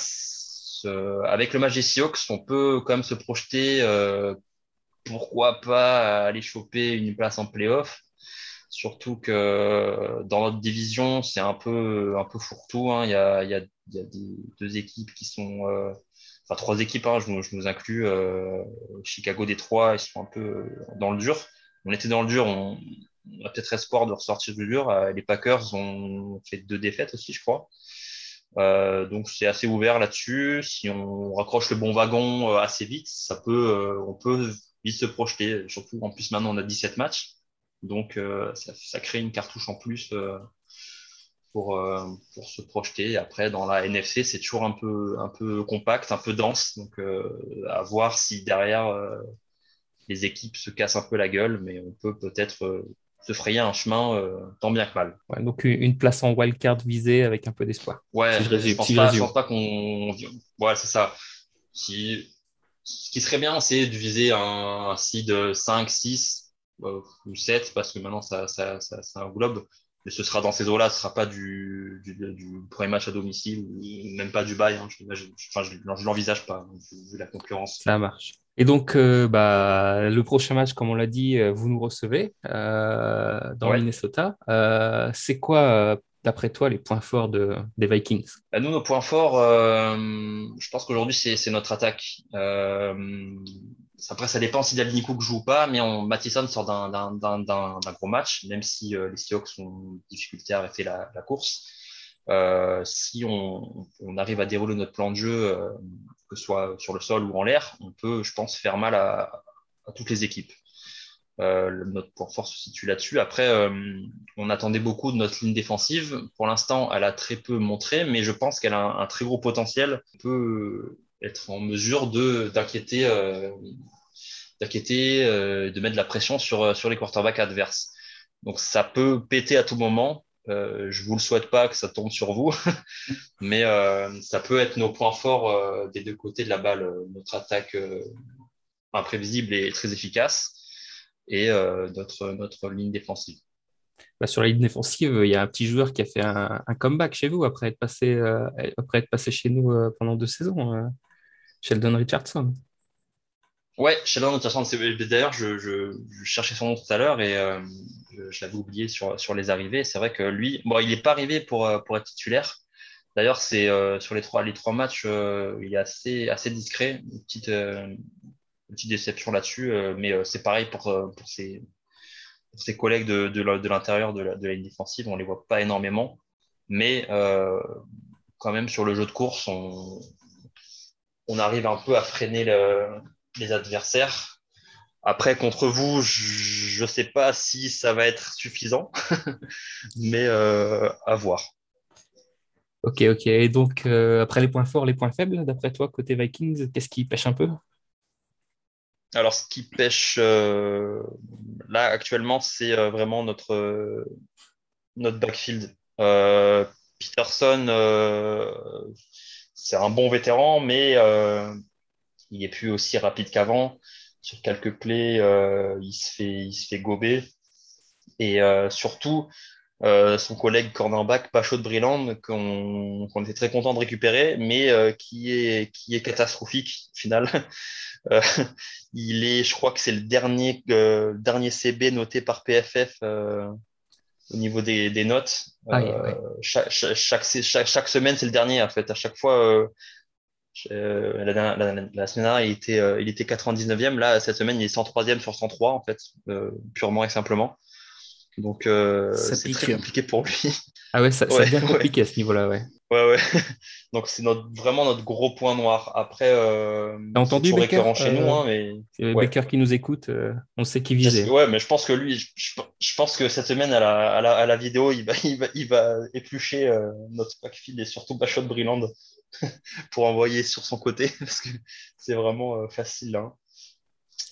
[SPEAKER 6] avec le match des on peut quand même se projeter, euh, pourquoi pas aller choper une place en playoff. Surtout que dans notre division, c'est un peu, un peu fourre-tout. Hein. Il, y a, deux équipes qui sont, euh, enfin trois équipes, hein, je, je, nous inclus, euh, Chicago, Détroit, ils sont un peu dans le dur. On était dans le dur, on, on a peut-être espoir de ressortir du dur. Euh, les Packers ont fait deux défaites aussi, je crois. Euh, donc c'est assez ouvert là-dessus. Si on raccroche le bon wagon euh, assez vite, ça peut, on peut vite se projeter. Surtout en plus maintenant on a 17 matchs, donc ça, ça, crée une cartouche en plus pour, pour se projeter. Après dans la NFC c'est toujours un peu un peu compact, un peu dense, donc à voir si derrière les équipes se cassent un peu la gueule, mais on peut peut-être se frayer un chemin euh, tant bien que mal.
[SPEAKER 2] donc une place en wildcard visée avec un peu d'espoir.
[SPEAKER 6] Ouais, je, résume, pense, pas, pense pas qu'on. Ouais, c'est ça. Si... Ce qui serait bien, c'est de viser un seed 5, 6 euh, ou 7, parce que maintenant ça, ça, ça, ça englobe. Mais ce sera dans ces eaux-là, ce sera pas du, du, du, premier match à domicile ou même pas du bail. Hein. Je, je l'envisage pas, vu la concurrence.
[SPEAKER 2] Ça marche. Et donc, euh, bah, le prochain match, comme on l'a dit, euh, vous nous recevez euh, dans Minnesota. c'est quoi, d'après toi, les points forts de, des Vikings?
[SPEAKER 6] Bah, Nous, nos points forts, je pense qu'aujourd'hui, c'est notre attaque. après, ça dépend si Dalvin Cook joue ou pas, mais on, Mattison sort d'un gros match, même si les Seahawks ont difficulté à arrêter la, la course. si on, on, arrive à dérouler notre plan de jeu que soit sur le sol ou en l'air, on peut, je pense, faire mal à, toutes les équipes. Euh, notre point fort se situe là-dessus. Après, euh, on attendait beaucoup de notre ligne défensive. Pour l'instant, elle a très peu montré, mais je pense qu'elle a un, très gros potentiel. On peut être en mesure d'inquiéter, euh, de mettre de la pression sur sur les quarterbacks adverses. Donc ça peut péter à tout moment. Euh, je vous le souhaite pas que ça tombe sur vous, mais euh, ça peut être nos points forts euh, des deux côtés de la balle. Notre attaque euh, imprévisible et très efficace et notre, notre ligne défensive.
[SPEAKER 2] Bah, sur la ligne défensive, il y a un petit joueur qui a fait un, un comeback chez vous après être passé, après être passé chez nous pendant deux saisons, Sheldon Richardson.
[SPEAKER 6] Ouais, Richardson. D'ailleurs, je, je, cherchais son nom tout à l'heure et euh, je, l'avais oublié sur, les arrivées. C'est vrai que lui, bon, il n'est pas arrivé pour, euh, pour être titulaire. D'ailleurs, c'est euh, sur les trois, matchs, il est assez, discret. Une petite, déception là-dessus, mais c'est pareil pour, ses, collègues de, l'intérieur de la, ligne défensive. On ne les voit pas énormément, mais quand même sur le jeu de course, on, on arrive un peu à freiner les adversaires. Après, contre vous, je ne sais pas si ça va être suffisant, mais euh, à voir.
[SPEAKER 2] Ok, ok. Et donc, euh, après les points forts, les points faibles, d'après toi, côté Vikings, qu'est-ce qui pêche un peu?
[SPEAKER 6] Alors, ce qui pêche euh, là actuellement, c'est vraiment notre, notre backfield. Peterson, c'est un bon vétéran, mais il est plus aussi rapide qu'avant. Sur quelques plays, euh, il, se fait, il se fait gober. Et euh, surtout, son collègue cornerback, Pachot de Brilland, qu'on était très content de récupérer, mais qui, est, qui est catastrophique au final. il est, je crois que c'est le dernier, dernier CB noté par PFF au niveau des, des notes. Euh, chaque, chaque, chaque, chaque, semaine, c'est le dernier, en fait. À chaque fois, euh, euh la, la, la, semaine dernière, il était, euh, il était 99e. Là, cette semaine, il est 103e sur 103, en fait, purement et simplement. Donc, c'est très compliqué pour lui.
[SPEAKER 2] Ah ouais, ça, ça devient compliqué à ce niveau-là, ouais.
[SPEAKER 6] Ouais, ouais. Donc, c'est notre, vraiment notre gros point noir. Après, euh,
[SPEAKER 2] T'as entendu Baker
[SPEAKER 6] chez nous, hein, mais...
[SPEAKER 2] C'est Baker qui nous écoute, euh, on sait qui visait.
[SPEAKER 6] Ouais, mais je pense que lui, je, je pense que cette semaine, à la, à la, à la vidéo, il va, il va, il va éplucher euh, notre backfield et surtout Bachot Brilland pour envoyer sur son côté, parce que c'est vraiment euh, facile. Hein.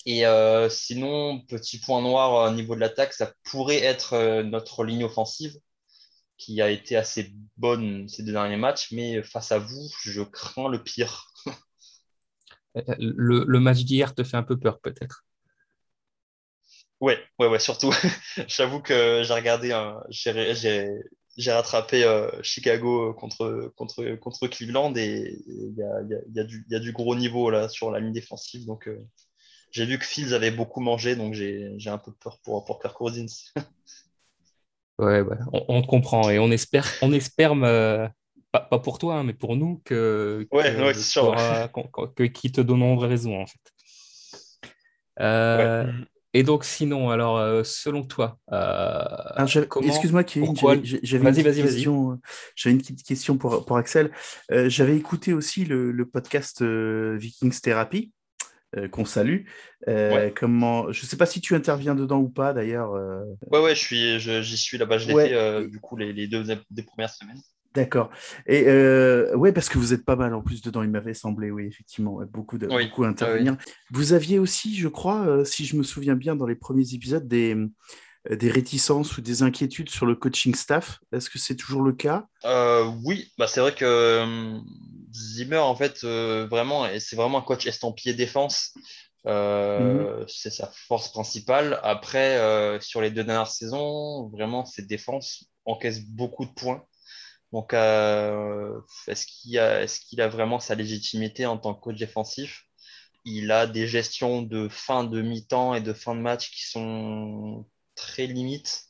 [SPEAKER 6] Et euh, sinon, petit point noir au niveau de l'attaque, ça pourrait être notre ligne offensive qui a été assez bonne ces deux derniers matchs, mais face à vous, je crains le pire.
[SPEAKER 2] le, le, match d'hier te fait un peu peur, peut-être?
[SPEAKER 6] Ouais, ouais, ouais, surtout. J'avoue que j'ai regardé, j'ai rattrapé euh, Chicago contre, contre, contre Cleveland et il y a, y, a y a, du gros niveau là sur la ligne défensive. Donc, euh, j'ai vu que Fields avait beaucoup mangé, donc j'ai un peu peur pour, pour Kirk Cousins.
[SPEAKER 2] Ouais, On, te comprend et on espère, on espère pas, pour toi, hein, mais pour nous, que,
[SPEAKER 6] ouais,
[SPEAKER 2] que, qui te donneront raison, en fait. Euh, et donc, sinon, alors, euh, selon toi,
[SPEAKER 3] euh, excuse-moi, Kevin, j'avais
[SPEAKER 2] une, vas-y, question,
[SPEAKER 3] une petite question pour, pour Axel. j'avais écouté aussi le, le podcast Vikings Therapy. Euh, qu'on salue. Euh, comment, je ne sais pas si tu interviens dedans ou pas d'ailleurs. Euh.
[SPEAKER 6] Ouais, ouais, je suis, j'y suis là-bas. Je l'ai fait du coup les, deux des premières semaines.
[SPEAKER 3] D'accord. Et euh, ouais, parce que vous êtes pas mal en plus dedans, il m'avait semblé, oui, effectivement, beaucoup, de, beaucoup intervenir. Vous aviez aussi, je crois, si je me souviens bien, dans les premiers épisodes, des, des réticences ou des inquiétudes sur le coaching staff. Est-ce que c'est toujours le cas?
[SPEAKER 6] Oui, bah, c'est vrai que Zimmer, en fait, euh, vraiment, c'est vraiment un coach estampillé défense. Euh, mhm. C'est sa force principale. Après, euh, sur les deux dernières saisons, vraiment, ses défenses encaissent beaucoup de points. Donc, est-ce qu'il a, vraiment sa légitimité en tant que coach défensif? Il a des gestions de fin de mi-temps et de fin de match qui sont très limites.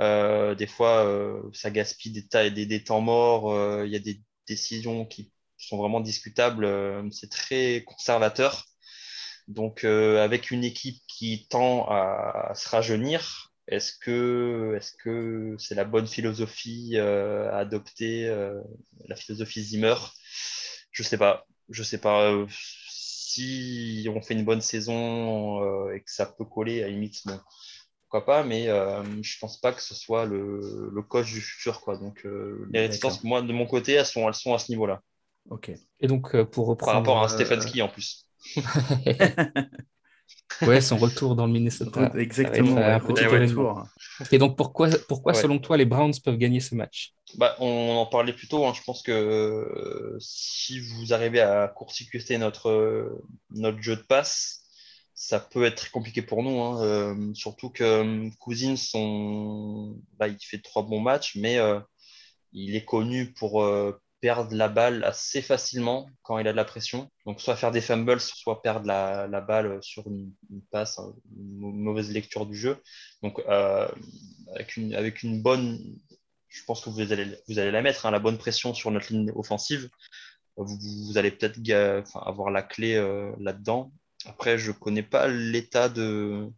[SPEAKER 6] des fois, ça gaspille des, temps morts. Il y a des décisions qui sont vraiment discutables. Euh, c'est très conservateur. Donc, euh, avec une équipe qui tend à, se rajeunir, est-ce que est-ce que c'est la bonne philosophie euh, à adopter, la philosophie Zimmer? Je sais pas. Je sais pas. si on fait une bonne saison et que ça peut coller, à limite, pourquoi pas, mais je pense pas que ce soit le, le coach du futur. Quoi. Donc, les réticences, moi, de mon côté, elles sont, elles sont à ce niveau-là.
[SPEAKER 3] Ok.
[SPEAKER 2] Et donc, euh, pour reprendre.
[SPEAKER 6] Par rapport à euh, Stefanski en plus.
[SPEAKER 2] ouais, son retour dans le Minnesota.
[SPEAKER 3] Exactement. un petit retour.
[SPEAKER 2] Et donc, pourquoi, pourquoi selon toi, les Browns peuvent gagner ce match?
[SPEAKER 6] Bah, On en parlait plus tôt. Hein. Je pense que euh, si vous arrivez à court-circuiter notre, notre jeu de passe, ça peut être très compliqué pour nous. Hein. surtout que Cousins, son... Bah, il fait trois bons matchs, mais il est connu pour perdre la balle assez facilement quand il a de la pression. Donc, soit faire des fumbles, soit perdre la, la balle sur une, passe, hein, une mauvaise lecture du jeu. Donc, euh, avec, une, avec une bonne, je pense que vous allez, vous allez la mettre, hein, la bonne pression sur notre ligne offensive, vous, vous allez peut-être avoir la clé euh, là-dedans. Après, je connais pas l'état de,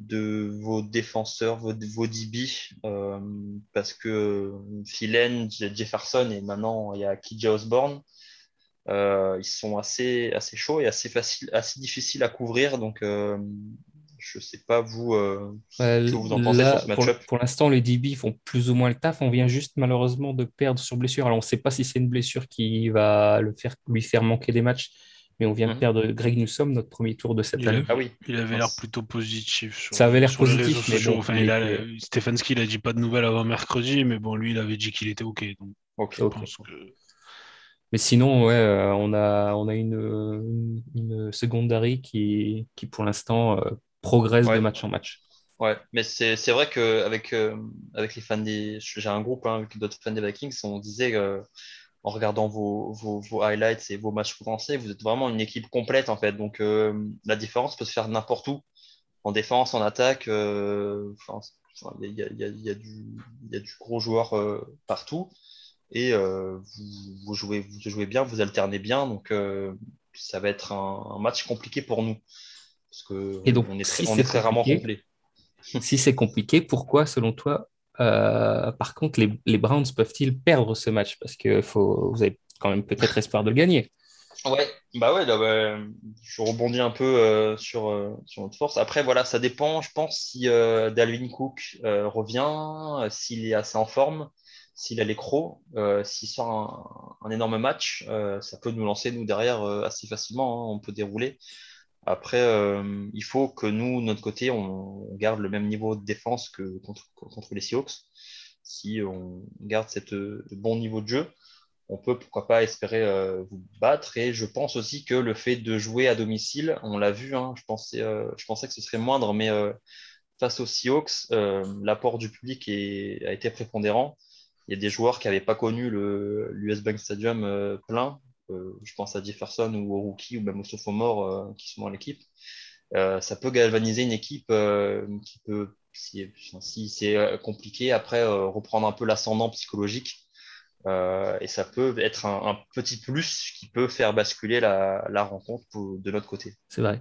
[SPEAKER 6] de vos défenseurs, vos, vos DB, euh, parce que Philen, Jefferson et maintenant il y a KJ Osborne. Euh, ils sont assez, assez chauds et assez, facile, assez difficiles à couvrir. Donc, euh, je ne sais pas vous ce que vous en pensez sur ce
[SPEAKER 2] match-up. Pour, l'instant, les DB font plus ou moins le taf. On vient juste malheureusement de perdre sur blessure. Alors, on ne sait pas si c'est une blessure qui va le faire, lui faire manquer des matchs mais on vient de mhm. perdre Greg Newsom, notre premier tour de cette année.
[SPEAKER 6] ah oui.
[SPEAKER 4] Il avait l'air plutôt positif. Sur,
[SPEAKER 2] ça avait l'air positif, mais bon.
[SPEAKER 4] Enfin, il a, Stefanski n'a dit pas de nouvelles avant mercredi, mais bon, lui, il avait dit qu'il était OK.
[SPEAKER 6] Donc,
[SPEAKER 2] Mais sinon, ouais, euh, on a, on a une, une, secondary qui, qui, pour l'instant, euh, progresse de match en match.
[SPEAKER 6] Ouais, mais c'est vrai qu'avec euh, avec les fans des. J'ai un groupe hein, avec d'autres fans des Vikings, on disait en regardant vos, vos, highlights et vos matchs français, vous êtes vraiment une équipe complète en fait. Donc euh, la différence peut se faire n'importe où, en défense, en attaque. il y, a, du gros joueur euh, partout et euh, vous, jouez, vous jouez bien, vous alternez bien. Donc ça va être un, match compliqué pour nous parce que
[SPEAKER 2] et donc,
[SPEAKER 6] on est
[SPEAKER 2] très,
[SPEAKER 6] on est très rarement complet.
[SPEAKER 2] si c'est compliqué, pourquoi, selon toi, euh, par contre, les, Browns peuvent-ils perdre ce match? Parce que faut, vous avez quand même peut-être espoir de le gagner.
[SPEAKER 6] Ouais, bah ouais, je rebondis un peu euh, sur, euh, sur notre force. Après, voilà, ça dépend, je pense, si Dalvin Cook revient, s'il est assez en forme, s'il a les crocs, s'il sort un, énorme match, ça peut nous lancer, nous, derrière, assez facilement. Hein, on peut dérouler. Après, euh, il faut que nous, de notre côté, on, garde le même niveau de défense que contre, les Seahawks. Si on garde ce bon niveau de jeu, on peut pourquoi pas espérer euh, vous battre. Et je pense aussi que le fait de jouer à domicile, on l'a vu, hein, je, pensais, euh, que ce serait moindre, mais face aux Seahawks, l'apport du public a été prépondérant. Il y a des joueurs qui n'avaient pas connu l'US Bank Stadium plein, euh, je pense à Jefferson ou au rookie ou même au sophomore euh, qui sont dans l'équipe. Euh, ça peut galvaniser une équipe qui peut, si, c'est compliqué, après reprendre un peu l'ascendant psychologique. et ça peut être un, petit plus qui peut faire basculer la, rencontre de notre côté.
[SPEAKER 2] C'est vrai.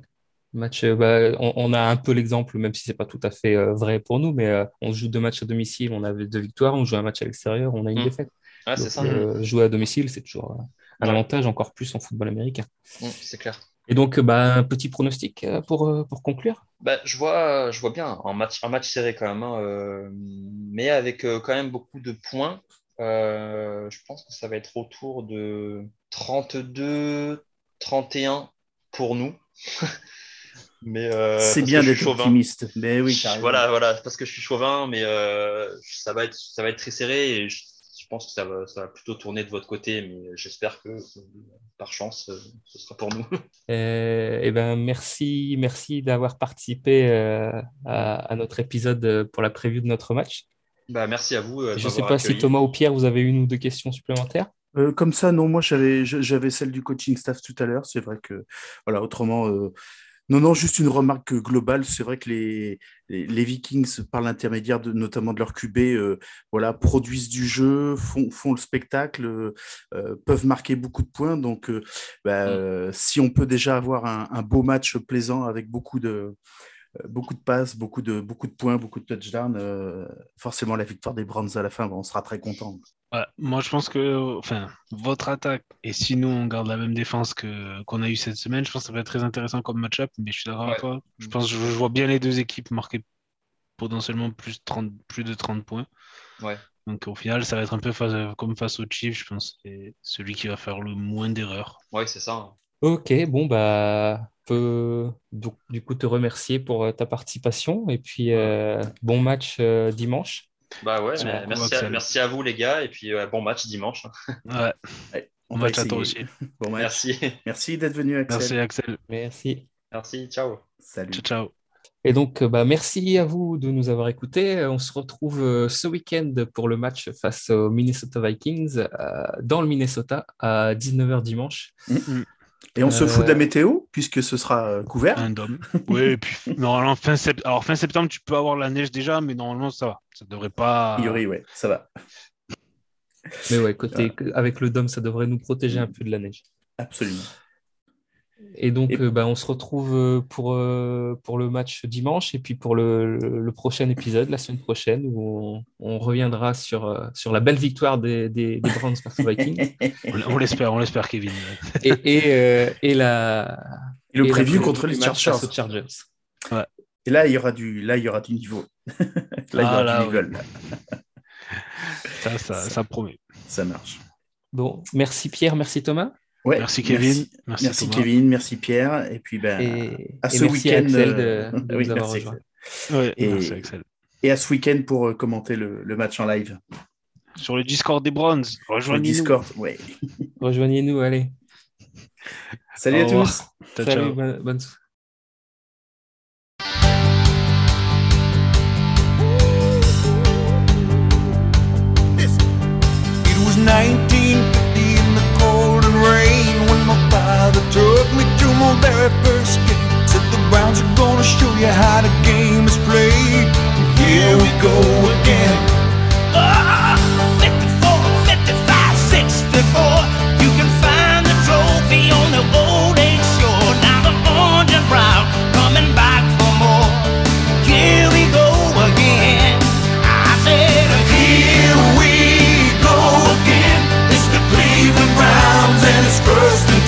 [SPEAKER 2] Match, bah, on, a un peu l'exemple, même si c'est pas tout à fait vrai pour nous, mais on joue deux matchs à domicile, on a deux victoires, on joue un match à l'extérieur, on a une mmh. défaite.
[SPEAKER 6] ça.
[SPEAKER 2] jouer à domicile, c'est toujours un avantage encore plus en football américain.
[SPEAKER 6] Mmh, c'est clair.
[SPEAKER 2] Et donc, bah, un petit pronostic euh, pour, euh, pour conclure
[SPEAKER 6] bah, je, vois, je vois bien un match, un match serré quand même, hein, euh, mais avec quand même beaucoup de points. je pense que ça va être autour de 32, 31 pour nous.
[SPEAKER 3] mais c'est bien d'être optimiste. Mais oui,
[SPEAKER 6] voilà, voilà, parce que je suis chauvin, mais ça va être, ça va être très serré et je pense que ça va, plutôt tourner de votre côté, mais j'espère que par chance, ce sera pour nous.
[SPEAKER 2] Euh, eh ben, merci, merci d'avoir participé euh, à, notre épisode euh, pour la prévue de notre match.
[SPEAKER 6] Bah, merci à vous.
[SPEAKER 2] Je ne sais pas si Thomas ou Pierre, vous avez une ou deux questions supplémentaires?
[SPEAKER 3] comme ça, non, moi j'avais, j'avais celle du coaching staff tout à l'heure. C'est vrai que, voilà, autrement, non, non, juste une remarque globale. C'est vrai que les, les, Vikings, par l'intermédiaire de, notamment de leur QB, euh, voilà, produisent du jeu, font, font le spectacle, euh, peuvent marquer beaucoup de points. Donc, euh, bah, mm. si on peut déjà avoir un, beau match plaisant avec beaucoup de, beaucoup de passes, beaucoup de, beaucoup de points, beaucoup de touchdowns, forcément la victoire des Browns à la fin, on sera très content
[SPEAKER 4] moi, je pense que enfin, votre attaque, et si nous, on garde la même défense que, qu'on a eu cette semaine, je pense que ça va être très intéressant comme match-up, mais je suis d'accord avec toi. Je pense je, vois bien les deux équipes marquer potentiellement plus, 30, plus de 30 points.
[SPEAKER 6] Ouais.
[SPEAKER 4] Donc au final, ça va être un peu comme face au Chiefs, je pense. C'est celui qui va faire le moins d'erreurs.
[SPEAKER 6] Oui, c'est ça.
[SPEAKER 2] Ok, bon, bah, peut du coup te remercier pour euh, ta participation et puis euh, bon match euh, dimanche.
[SPEAKER 6] Bah ouais, merci, à, merci, à, vous les gars et puis bon match dimanche.
[SPEAKER 4] Ouais. On match à toi aussi.
[SPEAKER 6] Bon Merci.
[SPEAKER 3] Merci d'être venu
[SPEAKER 4] Axel. Merci Axel.
[SPEAKER 2] Merci.
[SPEAKER 6] Merci, ciao.
[SPEAKER 3] Salut.
[SPEAKER 4] Ciao, ciao.
[SPEAKER 7] Et donc, bah, merci à vous de nous avoir écoutés. On se retrouve ce week-end pour le match face aux Minnesota Vikings dans le Minnesota à 19h dimanche.
[SPEAKER 3] Mm. Et on se fout de la météo puisque ce sera couvert.
[SPEAKER 4] Un dôme. oui, et puis normalement fin septembre. Alors fin septembre, tu peux avoir la neige déjà, mais normalement ça va. Ça devrait pas.
[SPEAKER 3] A priori, ouais, ça va.
[SPEAKER 7] Mais ouais, côté avec le dôme, ça devrait nous protéger un peu de la neige.
[SPEAKER 3] Absolument.
[SPEAKER 7] Et donc, euh, bah, on se retrouve euh, pour, euh, pour le match dimanche et puis pour le, prochain épisode, la semaine prochaine, où on, reviendra sur, sur la belle victoire des, des, Browns face aux Vikings.
[SPEAKER 4] on l'espère, on l'espère, Kevin.
[SPEAKER 7] Et, et, et, la,
[SPEAKER 3] le preview contre les Chargers.
[SPEAKER 7] Chargers.
[SPEAKER 3] Ouais. Et là, il y aura du, là, il y aura du niveau. là, il y aura ah, du niveau.
[SPEAKER 4] Ça, ça, ça promet.
[SPEAKER 3] Ça marche.
[SPEAKER 7] Bon, merci Pierre, merci Thomas
[SPEAKER 4] merci Kevin.
[SPEAKER 3] Merci, Kevin, merci Pierre. Et puis ben, à ce week-end.
[SPEAKER 7] de, de oui, avoir rejoint.
[SPEAKER 3] et, et, à ce week-end pour euh, commenter le, le, match en live.
[SPEAKER 4] Sur le Discord des Browns. Rejoignez-nous. Discord,
[SPEAKER 3] ouais.
[SPEAKER 7] Rejoignez-nous, allez.
[SPEAKER 3] Salut à tous.
[SPEAKER 7] Salut, bonne, bonne... my very first game. Said the Browns are gonna show you how the game is played. Here we go again. Ah,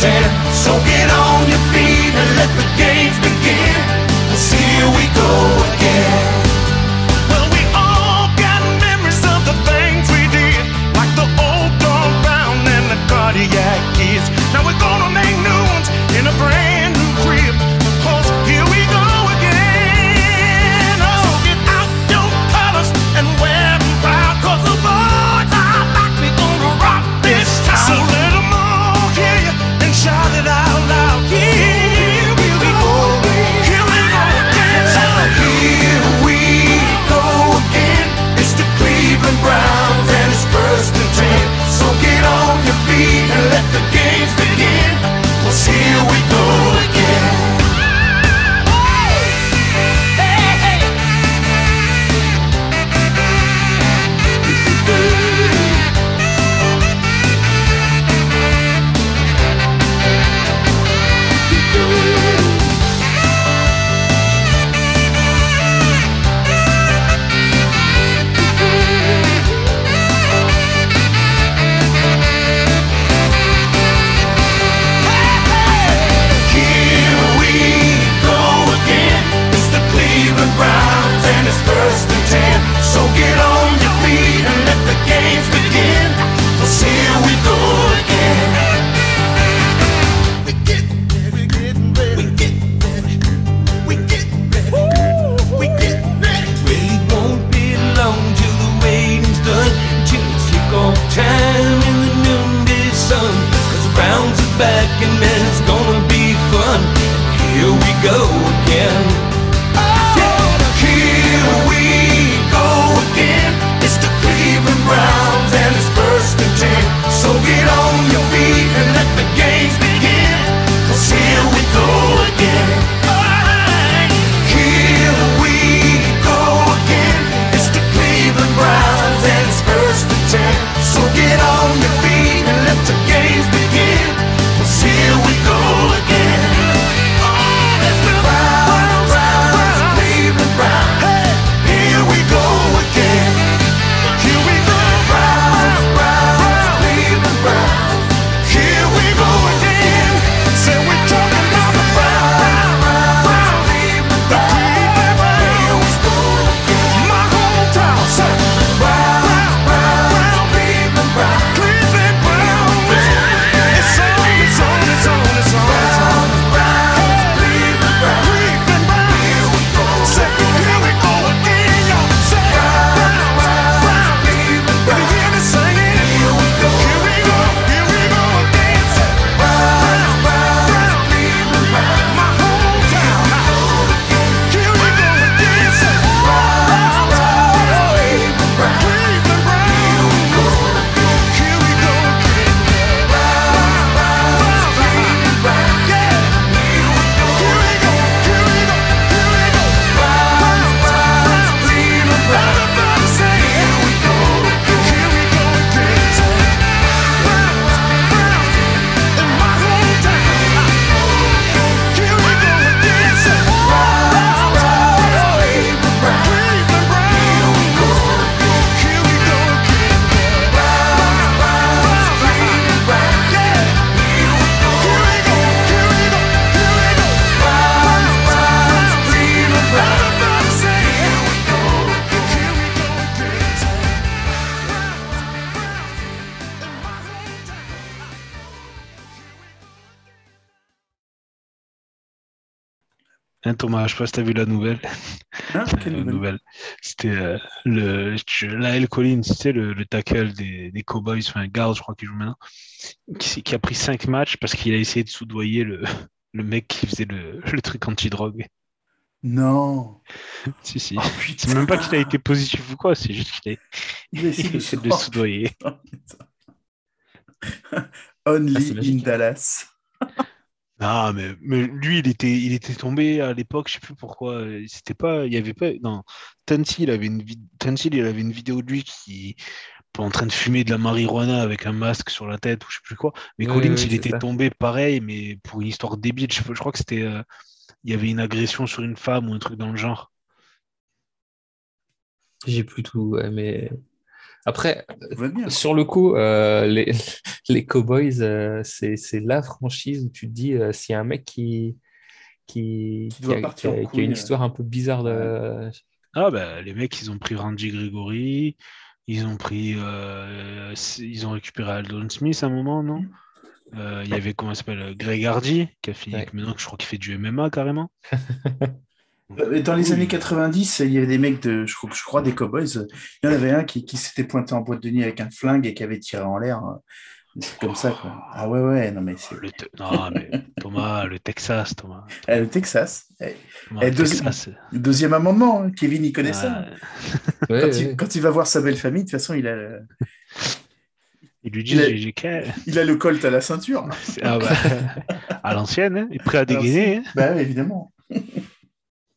[SPEAKER 7] ten. So get on your feet and let the games begin. Cause here we go again. Well, we all got memories of the things we did, like the old dog round and the cardiac kids. Now we're gonna make new
[SPEAKER 4] Hein, Thomas, je sais pas si tu as vu la nouvelle.
[SPEAKER 3] Hein, quelle nouvelle,
[SPEAKER 4] C'était euh, le Lael Collins, tu sais, le, tackle des, des Cowboys, enfin garde, je crois qu'il joue maintenant, qui, qui, a pris cinq matchs parce qu'il a essayé de soudoyer le, le mec qui faisait le, le truc anti-drogue.
[SPEAKER 3] Non.
[SPEAKER 4] si, si. Oh, c'est même pas qu'il a été positif ou quoi, c'est juste qu'il a, essayé de le soudoyer.
[SPEAKER 3] Only ah, in Dallas.
[SPEAKER 4] Ah, mais, mais, lui, il était, il était tombé à l'époque, je sais plus pourquoi. C'était pas, il y avait pas. Non, Tansi, il avait une, il avait une vidéo de lui qui en train de fumer de la marijuana avec un masque sur la tête ou je sais plus quoi. Mais Collins, il était tombé pareil, mais pour une histoire débile. Je, je crois que c'était, euh, il y avait une agression sur une femme ou un truc dans le genre.
[SPEAKER 2] J'ai plus tout, mais après, sur le coup, euh, les, les Cowboys, euh, c'est la franchise où tu te dis, euh, s'il y a un mec qui, qui, a, une histoire un peu bizarre de.
[SPEAKER 4] Ah, bah, les mecs, ils ont pris Randy Gregory, ils ont pris. ils ont récupéré Aldon Smith à un moment, non? Il y avait, comment il s'appelle Greg Hardy, qui a fini, maintenant je crois qu'il fait du MMA carrément.
[SPEAKER 3] Euh, dans les années 90, il y avait des mecs de, je crois, des cowboys. Il y en avait un qui, s'était pointé en boîte de nuit avec un flingue et qui avait tiré en l'air. C'est comme ça, quoi. Ah ouais, ouais, non mais c'est.
[SPEAKER 4] Le non, mais Thomas, le Texas, Thomas.
[SPEAKER 3] Eh, le Texas. Eh, eh, deuxième amendement, hein. Kevin, il connaît ça. quand, il, va voir sa belle famille, de toute façon, il a.
[SPEAKER 4] Il lui dit,
[SPEAKER 3] il a, le colt à la ceinture.
[SPEAKER 4] Ah bah, à l'ancienne, hein. il est prêt à dégainer. Hein.
[SPEAKER 3] Bah évidemment.